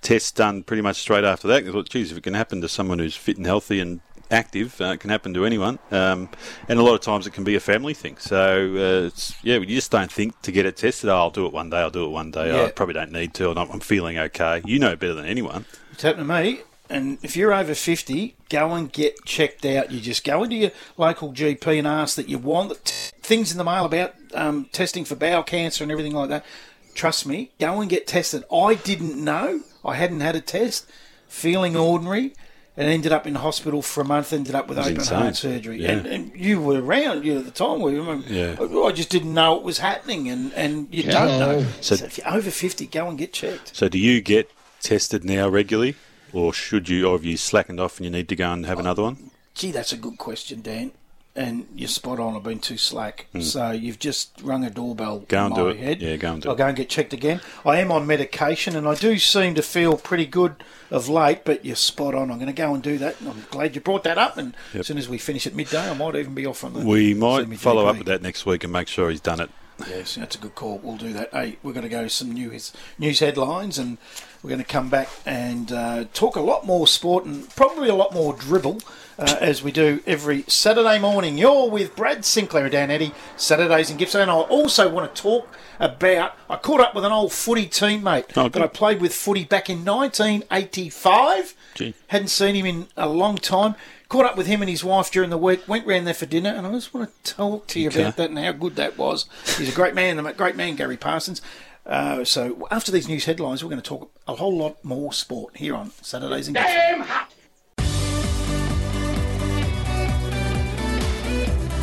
tests done pretty much straight after that. I thought, geez, if it can happen to someone who's fit and healthy and active, uh, it can happen to anyone. Um, and a lot of times it can be a family thing. So uh, it's, yeah, you just don't think to get it tested. Oh, I'll do it one day. I'll do it one day. Yeah. I probably don't need to. And I'm, I'm feeling okay. You know better than anyone. It's happened to me. And if you're over 50, go and get checked out. You just go into your local GP and ask that you want t- things in the mail about um, testing for bowel cancer and everything like that. Trust me, go and get tested. I didn't know. I hadn't had a test. Feeling ordinary. And ended up in hospital for a month. Ended up with open insane. heart surgery. Yeah. And, and you were around you at the time. We remember. Yeah. I I just didn't know it was happening, and, and you don't know. So- so if you're over 50, go and get checked. So do you get tested now regularly? Or should you, or have you slackened off and you need to go and have another one? Gee, that's a good question, Dan. And you're spot on. I've been too slack. So you've just rung a doorbell. Go in and my do it. head. Yeah, go and do I'll it. go and get checked again. I am on medication, and I do seem to feel pretty good of late. But you're spot on. I'm going to go and do that. And I'm glad you brought that up. And as soon as we finish at midday, I might even be off on the. We might follow up with that next week and make sure he's done it. Yes, that's a good call. We'll do that. Hey, we're going to go to some news news headlines, and we're going to come back and uh, talk a lot more sport and probably a lot more dribble uh, as we do every Saturday morning. You're with Brad Sinclair and Dan Eddy, Saturdays in Gippsland. And I also want to talk about. I caught up with an old footy teammate Oh, that. I played with footy back in 1985. Gee. Hadn't seen him in a long time. Caught up with him and his wife during the week. Went round there for dinner, and I just want to talk to you Okay. about that and how good that was. He's a great man, a great man, Gary Parsons. Uh, so after these news headlines, we're going to talk a whole lot more sport here on Saturdays in Gippsland. Damn hot.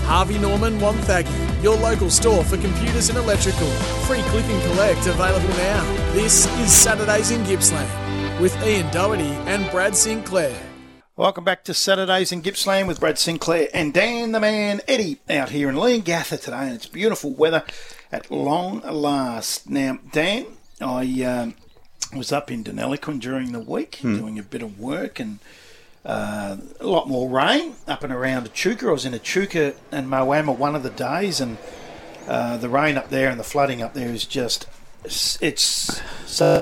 Harvey Norman One Wonthaggi, your local store for computers and electrical. Free click and collect available now. This is Saturdays in Gippsland with Ian Doherty and Brad Sinclair. Welcome back to Saturdays in Gippsland with Brad Sinclair and Dan the Man Eddy out here in Leongatha today, and it's beautiful weather at long last. Now, Dan, I um, was up in Deniliquin during the week doing a bit of work and uh, a lot more rain up and around Echuca. I was in Echuca and Moama one of the days, and Uh, the rain up there and the flooding up there is just it's, it's so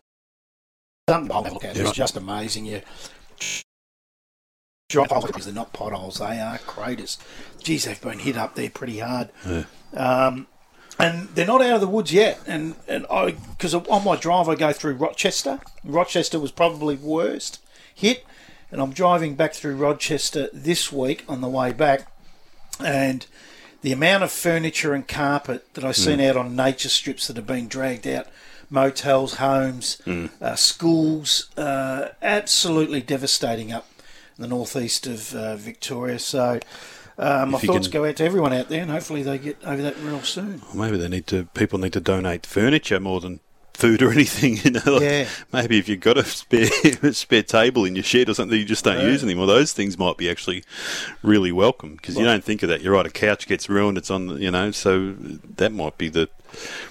something to look at. It's just amazing. You drop holes because they're not potholes; they are craters. Geez, they've been hit up there pretty hard. Um, and they're not out of the woods yet. And and I because on my drive I go through Rochester. Rochester was probably worst hit, and I'm driving back through Rochester this week on the way back, and the amount of furniture and carpet that I've seen out on nature strips that have been dragged out. Motels, homes, uh, schools, uh, absolutely devastating up in the northeast of uh, Victoria. So, uh, my thoughts can- go out to everyone out there, and hopefully they get over that real soon. Or maybe they need to. People need to donate furniture more than food or anything. You know, like Yeah. maybe if you've got a spare a spare table in your shed or something you just don't use anymore, those things might be actually really welcome because you don't think of that. You're right, a couch gets ruined. It's on, the, you know, so that might be the.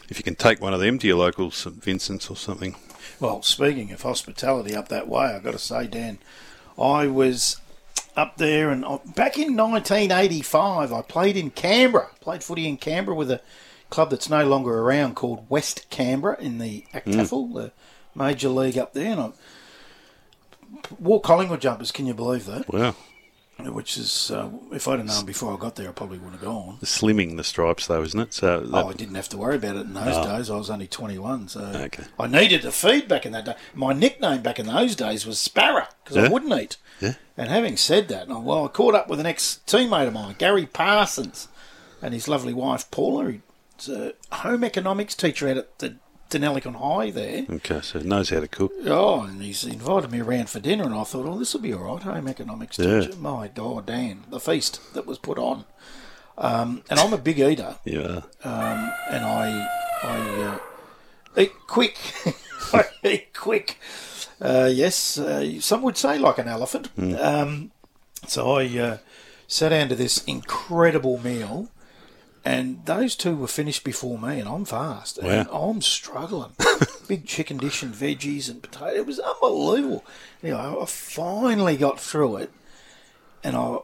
If you can take one of them to your local St Vincent's or something. Well, speaking of hospitality up that way, I've got to say, Dan, I was up there and I- back in 1985, I played in Canberra, played footy in Canberra with a club that's no longer around called West Canberra in the ACTAFL, the major league up there. And I wore Collingwood jumpers, can you believe that? Wow, Which is, uh, if I'd have known before I got there, I probably wouldn't have gone. slimming the stripes though, isn't it? So that, Oh, I didn't have to worry about it in those days. I was only 21, so Okay. I needed to feed back in that day. My nickname back in those days was Sparrow because I wouldn't eat. Yeah. And having said that, I- well, I caught up with an ex-teammate of mine, Gary Parsons, and his lovely wife Paula. He's a home economics teacher out at the Deniliquin High there. okay, so knows how to cook. Oh, and he's invited me around for dinner, and I thought, oh, this will be all right, home economics Yeah. teacher. My God, Dan, the feast that was put on. Um, and I'm a big eater Yeah, and I I uh, eat quick. I eat quick. Uh, yes, uh, some would say like an elephant. Um, so I uh, sat down to this incredible meal, and those two were finished before me, and I'm fast, and I'm struggling. Big chicken dish and veggies and potato. It was unbelievable. Anyway, I finally got through it, and I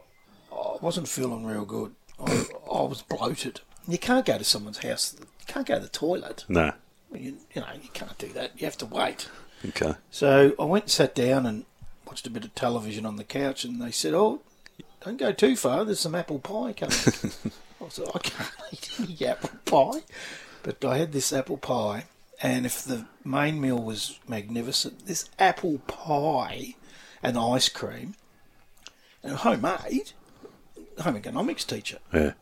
I wasn't feeling real good. I, I was bloated. You can't go to someone's house. You can't go to the toilet. no, You, you know, you can't do that. You have to wait. okay. So I went and sat down and watched a bit of television on the couch, and they said, "Oh, don't go too far. There's some apple pie coming." I said, "I can't eat any apple pie," but I had this apple pie, and if the main meal was magnificent, this apple pie and ice cream, and homemade, home economics teacher, Yeah,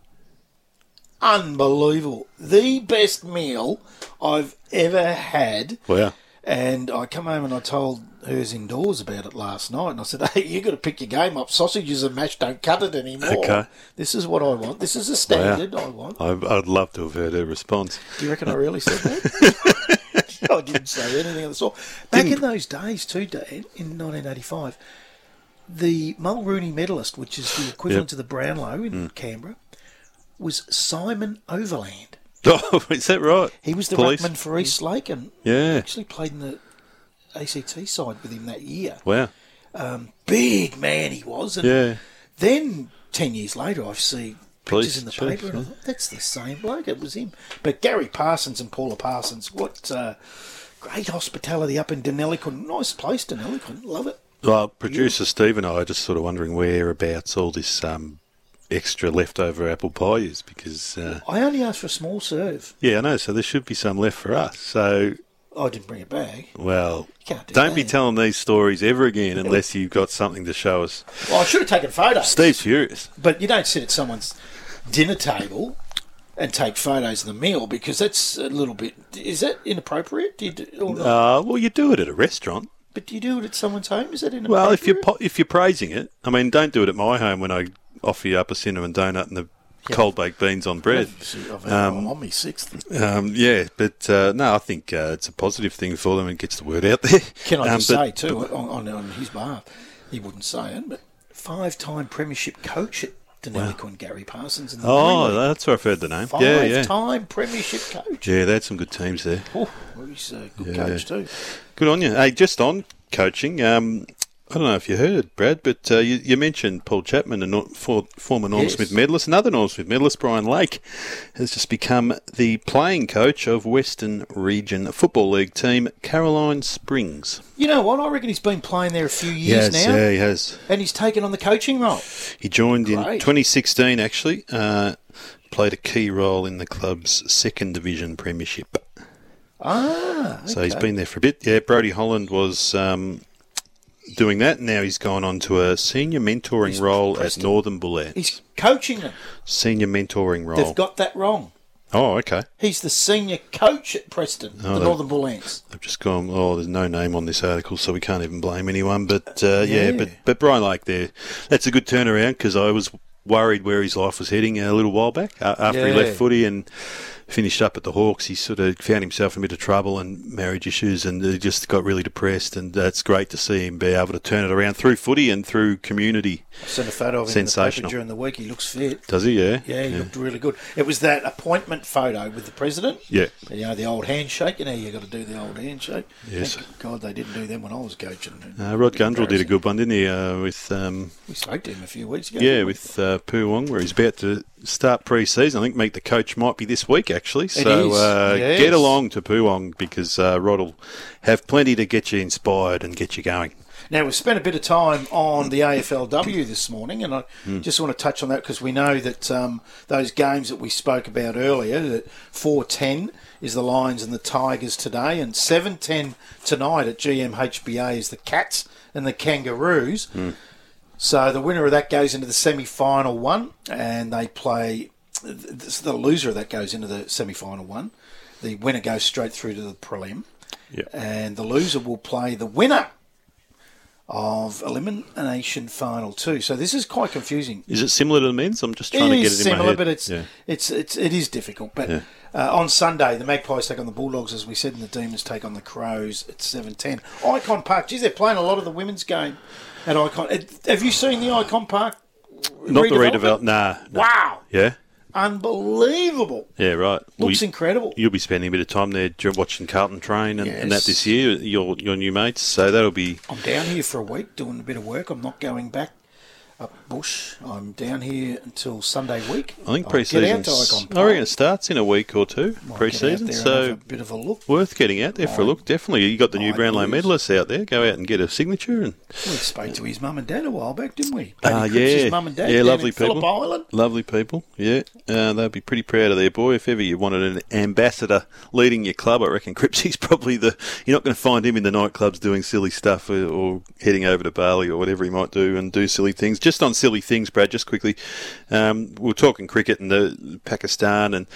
unbelievable, the best meal I've ever had. wow. And I come home and I told hers indoors about it last night. And I said, hey, you got to pick your game up. Sausages and mash don't cut it anymore. Okay. This is what I want. This is a standard I want. I, I'd love to have heard her response. Do you reckon I really said that? I didn't say anything of the sort. Back in those days, too, in 1985, the Mulrooney medalist, which is the equivalent Yep. to the Brownlow in mm. Canberra, was Simon Overland. Oh, is that right? He was the Police? ruckman for East Lake and Yeah. actually played in the ACT side with him that year. Wow. Big man he was. And Yeah. then 10 years later, I see Police pictures in the chief, paper and I thought, that's the same bloke. It was him. But Gary Parsons and Paula Parsons, what uh, great hospitality up in Deniliquin. Nice place, Deniliquin. Love it. Well, producer Steve and I are just sort of wondering whereabouts all this um, extra leftover apple pie is because, uh, I only asked for a small serve. yeah, I know, so there should be some left for us. So, I didn't bring a bag. well, do don't be telling these stories ever again unless you've got something to show us. Well, I should have taken photos. Steve's furious. But you don't sit at someone's dinner table and take photos of the meal because that's a little bit. Is that inappropriate? Do you do. Uh, well, you do it at a restaurant. but do you do it at someone's home? Is that inappropriate? Well, if you're po- if you're praising it, I mean, don't do it at my home when I offer you up a cinnamon donut and the cold baked beans on bread. Um, on sixth. Um, yeah, but uh, no, I think uh, it's a positive thing for them and gets the word out there. Can I Um, just but- say too on, on, on his behalf, he wouldn't say it, but five-time premiership coach at Deniliquin, Gary Parsons. The Oh, that's where I've heard the name. Yeah, yeah. Five-time premiership coach. Yeah, they had some good teams there. Oh, well, he's a good Yeah. coach too. Good on you. Hey, just on coaching, um, I don't know if you heard, Brad, but uh, you, you mentioned Paul Chapman, a Nor- for, former Norm Yes. Smith medalist. Another Norm Smith medalist, Brian Lake, has just become the playing coach of Western Region Football League team Caroline Springs. You know what? I reckon he's been playing there a few years yes, now, yeah, he has. and he's taken on the coaching role. He joined in 2016, actually. Uh, played a key role in the club's second division premiership. Ah, So he's been there for a bit. Yeah, Brodie Holland was um, doing that. Now he's gone on to a senior mentoring role at Preston. Northern Bullants. He's coaching them. Senior mentoring role. They've got that wrong. oh, okay. He's the senior coach at Preston, Oh, the Northern Bullants. They've just gone. Oh, there's no name on this article, so we can't even blame anyone. But uh, yeah. Yeah. but but Brian Lake there, that's a good turnaround because I was worried where his life was heading a little while back uh, after he left footy and finished up at the Hawks. He sort of found himself in a bit of trouble and marriage issues, and he just got really depressed. And uh, it's great to see him be able to turn it around through footy and through community. I sent a photo of him in the paper during the week. He looks fit. Does he? Yeah. Yeah, he looked really good. It was that appointment photo with the president. Yeah. You know, the old handshake. You know, you got to do the old handshake. Yes. Thank God they didn't do them when I was coaching. Uh, Rod Gundrell did a good one, didn't he? Uh, with um, We spoke to him a few weeks ago. Yeah, with uh, Poowong, where he's about to start pre-season. I think meet the coach might be this week actually. So is, uh, get along to Poowong because uh, Rod will have plenty to get you inspired and get you going. Now, we've spent a bit of time on the AFLW this morning, and I Hmm. just want to touch on that because we know that um, those games that we spoke about earlier, that 410 is the Lions and the Tigers today, and 710 tonight at GMHBA is the Cats and the Kangaroos. Hmm. So the winner of that goes into the semi final one, and they play. The loser of that goes into the semi final one. The winner goes straight through to the prelim, Yeah. and the loser will play the winner of elimination final two. So this is quite confusing. Is it similar to the men's? I'm just trying to get it in my similar, head. but it's yeah. it's it's it is difficult. But Yeah. uh, on Sunday, the Magpies take on the Bulldogs, as we said, and the Demons take on the Crows at seven ten. Ikon Park. Geez, they're playing a lot of the women's game at Ikon. Have you seen the Ikon Park? not the redevelopment? redevelop. Nah, nah. Wow, Yeah. unbelievable! Yeah. Right. Well, Looks you- incredible. You'll be spending a bit of time there watching Carlton train and, and that this year. Your your new mates. So that'll be I'm down here for a week doing a bit of work. I'm not going back up bush. I'm down here until Sunday week. I think pre-season. I reckon it starts in a week or two. Might Pre-season. So bit of a look. worth getting out there for a look. Definitely, you got the new Brownlow lose. medalists out there. Go out and get a signature and We spoke to his mum and dad a while back, didn't we? Ah, Cripps' yeah. mum and dad. Yeah, lovely Phillip people. Island. lovely people. Yeah, uh, they'd be pretty proud of their boy. If ever you wanted an ambassador leading your club, I reckon Cripsy's probably the. You're not going to find him in the nightclubs doing silly stuff or, or heading over to Bali or whatever he might do and do silly things. Just on silly things, Brad. Just quickly, um, we are talking cricket and the Pakistan and.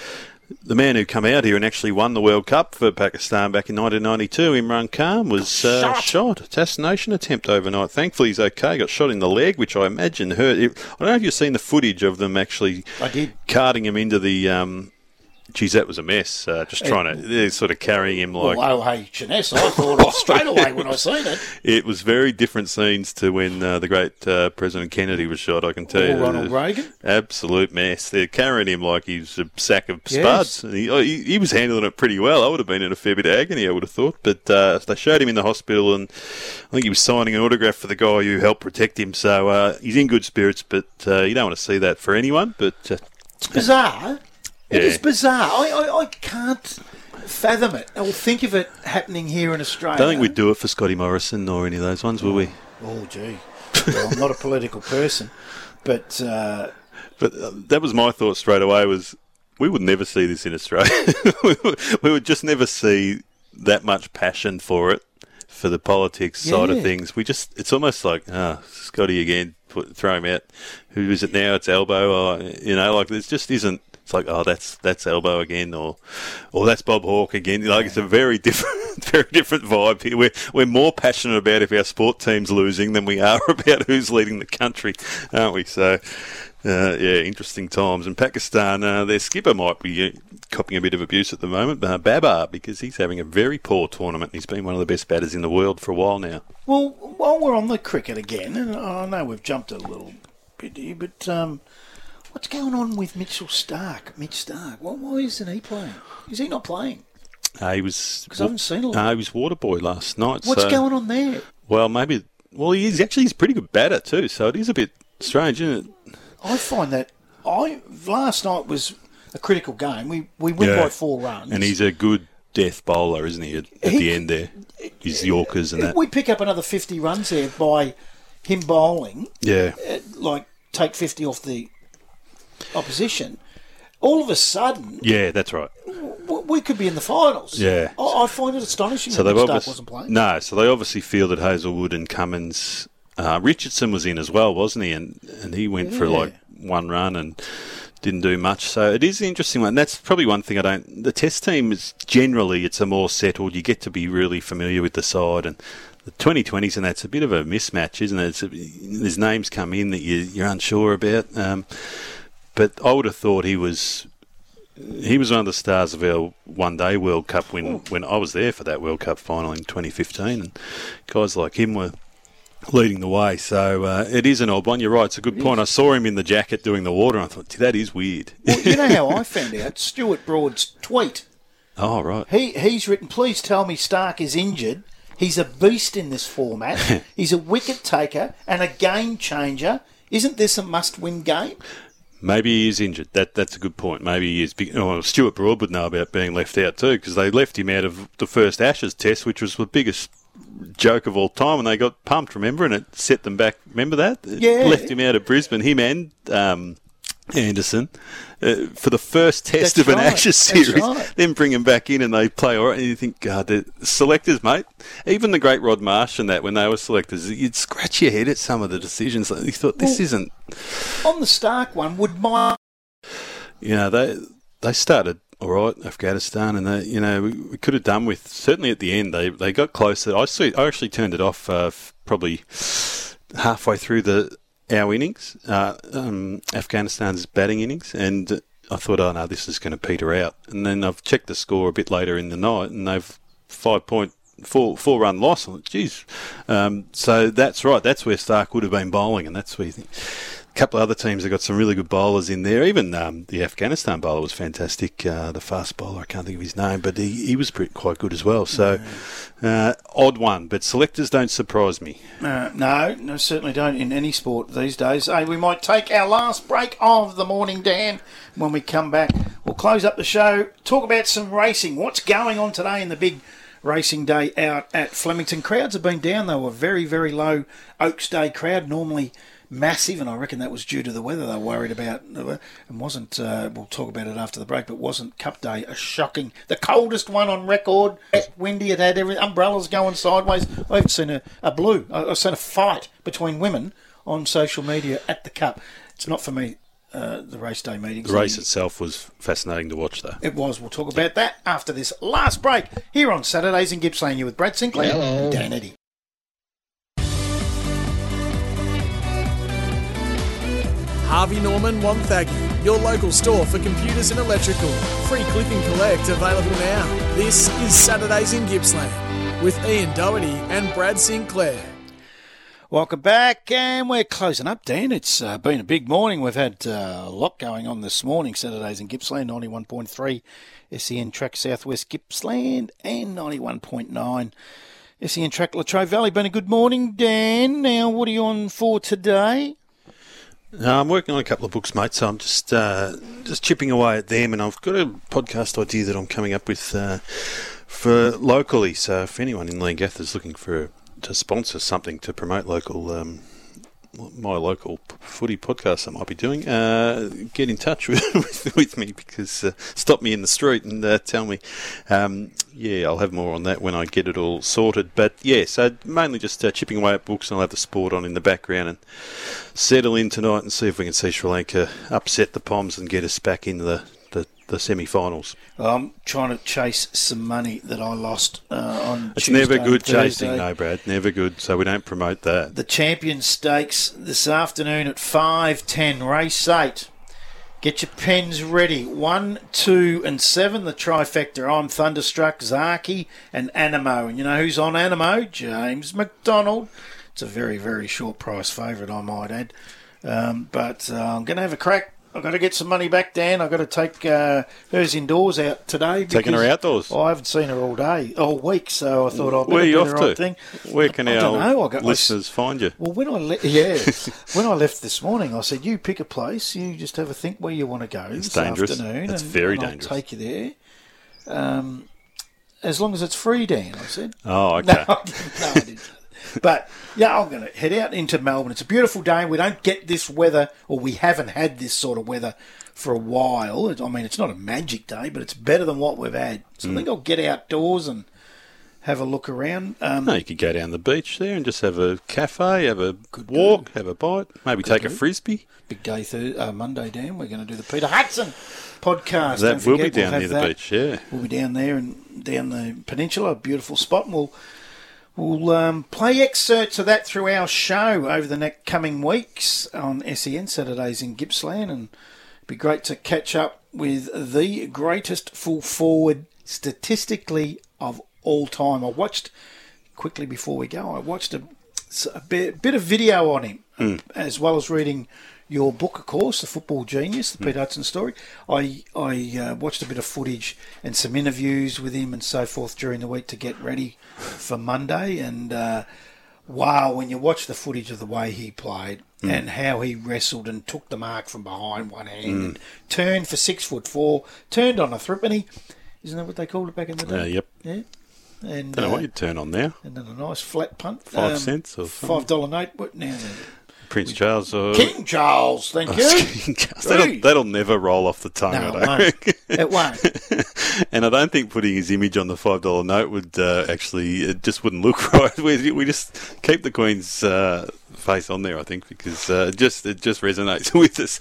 The man who come out here and actually won the World Cup for Pakistan back in 1992, Imran Khan, was uh, shot. Assassination attempt overnight. Thankfully, he's okay. Got shot in the leg, which I imagine hurt. I don't know if you've seen the footage of them actually I did. carting him into the. Um, geez, that was a mess. Uh, just trying to, they're sort of carrying him like. well, oh, hey, Chinese, I thought of straight away when I seen it. It was very different scenes to when uh, the great uh, President Kennedy was shot. I can tell Or you, Ronald Reagan. absolute mess. They're carrying him like he's a sack of spuds. And He, oh, he, he was handling it pretty well. I would have been in a fair bit of agony, I would have thought. But uh, they showed him in the hospital, and I think he was signing an autograph for the guy who helped protect him. So uh, he's in good spirits, but uh, you don't want to see that for anyone. But It's bizarre. It Yeah. is bizarre. I, I, I can't fathom it or think of it happening here in Australia. I don't think we'd do it for Scotty Morrison or any of those ones, will we? Oh, gee. Well, I'm not a political person, but uh, But uh, that was my thought straight away. Was we would never see this in Australia. we would just never see that much passion for it, for the politics side of things. We just, it's almost like, ah, Scotty again, put, throw him out. Who is it now? It's Albo. Or, you know, like it just isn't. It's like, oh, that's that's Albo again, or or that's Bob Hawke again. Like it's a very different, very different vibe here. We're we're more passionate about if our sport team's losing than we are about who's leading the country, aren't we? So, uh, yeah, interesting times. And Pakistan, uh, their skipper might be uh, copping a bit of abuse at the moment, uh, Babar, because he's having a very poor tournament. He's been one of the best batters in the world for a while now. Well, while we're on the cricket again, and I know we've jumped a little bit here, but um, what's going on with Mitchell Starc? Mitch Starc. Why, why isn't he playing? Is he not playing? Uh, he was 'Cause I haven't seen a lot. Uh, he was water boy last night. What's so, going on there? Well, maybe Well, he's actually he's a pretty good batter too, so it is a bit strange, isn't it? I find that I last night was a critical game. We we win Yeah. by four runs, And he's a good death bowler, isn't he? At, at He- the end there, his Yorkers and that. we pick up another fifty runs there by him bowling. Yeah, uh, like take 50 off the opposition, all of a sudden yeah, that's right. w- we could be in the finals. Yeah. I, I find it astonishing So that Starc wasn't playing. no. So they obviously feel that Hazlewood and Cummins, uh, Richardson was in as well, wasn't he? And and he went for like one run and didn't do much. So it is an interesting one. That's probably one thing I don't. The Test team is generally it's a more settled. You get to be really familiar with the side and. The 2020s and that's a bit of a mismatch, isn't it? It's a, there's names come in that you, you're unsure about. Um, but I would have thought he was he was one of the stars of our one day World Cup when, when I was there for that World Cup final in 2015, and guys like him were leading the way. So uh, it is an odd one. You're right. It's a good point. I saw him in the jacket doing the water, and I thought, that is weird. Well, you know how I found out? Stuart Broad's tweet. oh, right. He He's written, please tell me Starc is injured. He's a beast in this format. He's a wicket taker and a game changer. Isn't this a must win game? Maybe he is injured. That that's a good point. Maybe he is. Oh, Stuart Broad would know about being left out too because they left him out of the first Ashes Test, which was the biggest joke of all time, and they got pumped. Remember, and it set them back. Remember that? It Yeah. left him out of Brisbane. Him and um, Anderson uh, for the first test That's of an right. Ashes series. right. Then bring him back in, and they play all right. And you think, God, the selectors, mate. Even the great Rod Marsh and that when they were selectors, you'd scratch your head at some of the decisions. Like, You thought this Well- isn't On the Starc one, would my you know they they started all right Afghanistan and they you know we, we could have done with certainly at the end they they got closer I see I actually turned it off uh, probably halfway through the our innings uh, um, Afghanistan's batting innings and I thought oh no this is going to peter out. And then I've checked the score a bit later in the night and they've five point four four run loss jeez. Um, so that's right that's where Starc would have been bowling and that's where you think couple of other teams have got some really good bowlers in there. Even um, the Afghanistan bowler was fantastic. Uh, the fast bowler, I can't think of his name, but he, he was pretty, quite good as well. So, uh, odd one, but selectors don't surprise me. Uh, no, no, certainly don't in any sport these days. Hey, we might take our last break of the morning, Dan. When we come back, we'll close up the show, talk about some racing. What's going on today in the big racing day out at Flemington? Crowds have been down. They were very, very low Oaks Day crowd, normally massive, and I reckon that was due to the weather they were worried about. And wasn't, uh, we'll talk about it after the break, but wasn't Cup Day a shocking, the coldest one on record? Windy, it had every umbrellas going sideways. I haven't seen a, a blue, I- I've seen a fight between women on social media at the Cup. It's not for me, uh, the race day meetings. The race itself was fascinating to watch, though. It was. We'll talk about that after this last break here on Saturdays in Gippsland. You with Brad Sinclair Hello. and Dan Eddy. Harvey Norman One Wonthaggi, your local store for computers and electrical. Free click and collect available now. This is Saturdays in Gippsland with Ian Doherty and Brad Sinclair. Welcome back, and we're closing up, Dan. It's uh, been a big morning. We've had uh, a lot going on this morning. Saturdays in Gippsland, 91.3 SEN Track Southwest Gippsland, and 91.9 SEN Track Latrobe Valley. Been a good morning, Dan. Now, what are you on for today? No, I'm working on a couple of books, mate. So I'm just uh, just chipping away at them, and I've got a podcast idea that I'm coming up with uh, for locally. So if anyone in Leongatha is looking for to sponsor something to promote local. Um, my local footy podcast I might be doing, uh, get in touch with, with, with me because uh, stop me in the street and uh, tell me. Um, yeah, I'll have more on that when I get it all sorted. But yeah, so mainly just uh, chipping away at books and I'll have the sport on in the background and settle in tonight and see if we can see Sri Lanka upset the Poms and get us back into the, the, semi-finals. I'm trying to chase some money that I lost uh, on It's Tuesday never good chasing, no, Brad. Never good. So we don't promote that. The Champion Stakes this afternoon at 5.10, race 8. Get your pens ready. 1, 2 and 7, the trifecta. I'm Thunderstruck, Zaaki and Anamoe. And you know who's on Anamoe? James McDonald. It's a very, very short price favourite, I might add. Um, but uh, I'm going to have a crack I've got to get some money back, Dan. I've got to take uh, hers indoors out today. Taking her outdoors? I haven't seen her all day, all week, so I thought I'd Where are you do off the to? right thing. Where can I our know. I got- I s- listeners find you? Well, when I le- yeah, when I left this morning, I said, "You pick a place. You just have a think where you want to go It's this dangerous. afternoon, It's and, very and dangerous. I'll take you there, um, as long as it's free, Dan." I said. Oh, okay. No, I didn't. No, I didn't. But yeah, I'm going to head out into Melbourne. It's a beautiful day. We don't get this weather, or we haven't had this sort of weather for a while. I mean, it's not a magic day, but it's better than what we've had. So Mm. I think I'll get outdoors and have a look around. Um, No, you could go down the beach there and just have a cafe, have a good walk, have a bite, maybe take a frisbee. big day Thursday, uh, Monday, Dan. We're going to do the Peter Hudson podcast. That will be forget, we'll down near the that. beach, yeah. We'll be down there and down the peninsula, a beautiful spot. And we'll we'll um, play excerpts of that through our show over the next coming weeks on SEN Saturdays in Gippsland, and it'd be great to catch up with the greatest full forward statistically of all time. I watched quickly before we go. I watched a, a bit, bit of video on him, as well as reading your book, of course, The Football Genius, the Pete Hudson story. I I uh, watched a bit of footage and some interviews with him and so forth during the week to get ready for Monday. And uh, wow, when you watch the footage of the way he played and how he wrestled and took the mark from behind one hand and turned for six foot four, turned on a threepenny. Isn't that what they called it back in the day? Uh, yep. Yeah. And Don't know uh, what you'd turn on now. and then a nice flat punt. Five cents or something? five dollar note. What now? Prince Charles or King Charles, thank you. King Charles. That'll, that'll never roll off the tongue. No, I it don't won't. It won't. and I don't think putting his image on the five dollar note would uh, actually it just wouldn't look right. We, we just keep the Queen's uh, face on there, I think, because uh, it just it just resonates with us.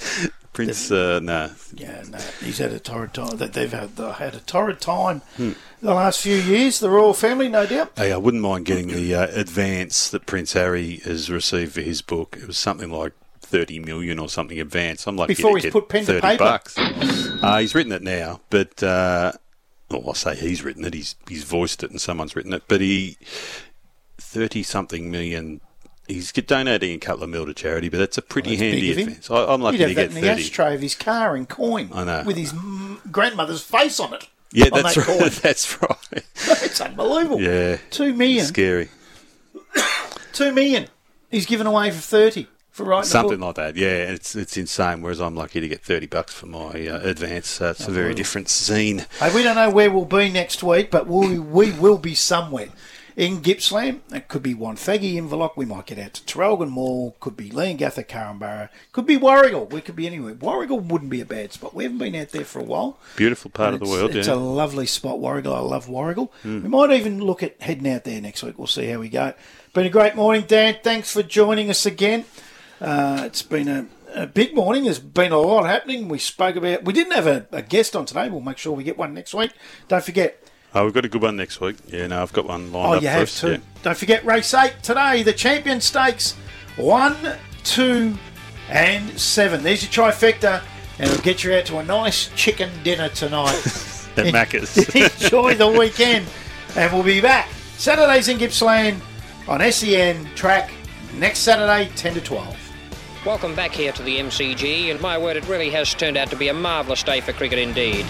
Prince, uh, nah, Yeah, no, he's had a torrid time. That they've had, had a torrid time Hmm. The last few years. The royal family, no doubt. Hey, I wouldn't mind getting the uh, advance that Prince Harry has received for his book. It was something like thirty million or something advance. I'm like Before he's get put pen to paper. bucks. Uh, he's written it now, but uh, well, I say he's written it. He's he's voiced it, and someone's written it. But he thirty something million. He's donating a couple of mil to charity, but that's a pretty That's handy advance. I, I'm lucky He'd to have get that in the ashtray of his car in coin. I know. With his grandmother's face on it. Yeah, that's that right. coin. That's right. it's unbelievable. Yeah, Two million. scary. Two million. He's given away for 30 for writing Something like that, yeah. It's it's insane. Whereas I'm lucky to get thirty bucks for my uh, advance. So it's a very different scene. Hey, we don't know where we'll be next week, but we, we will be somewhere. In Gippsland, it could be Wonthaggi, Inverloch, we might get out to Traralgon Mall, could be Leongatha, Korumburra, could be Warragul, we could be anywhere. Warragul wouldn't be a bad spot. We haven't been out there for a while. Beautiful part of the world, It's yeah. a lovely spot, Warragul. I love Warragul. We might even look at heading out there next week. We'll see how we go. Been a great morning, Dan. Thanks for joining us again. Uh, it's been a, a big morning. There's been a lot happening. We spoke about. We didn't have a, a guest on today. We'll make sure we get one next week. Don't forget. Oh, we've got a good one next week. Yeah, no, I've got one lined Oh, up you for have us. too. Yeah. Don't forget race eight today. The Champion Stakes, one, two, and seven. There's your trifecta, and it'll get you out to a nice chicken dinner tonight. At Macca's. Enjoy the weekend, and we'll be back Saturdays in Gippsland on SEN track next Saturday, 10 to 12. Welcome back here to the MCG, and my word, it really has turned out to be a marvellous day for cricket indeed.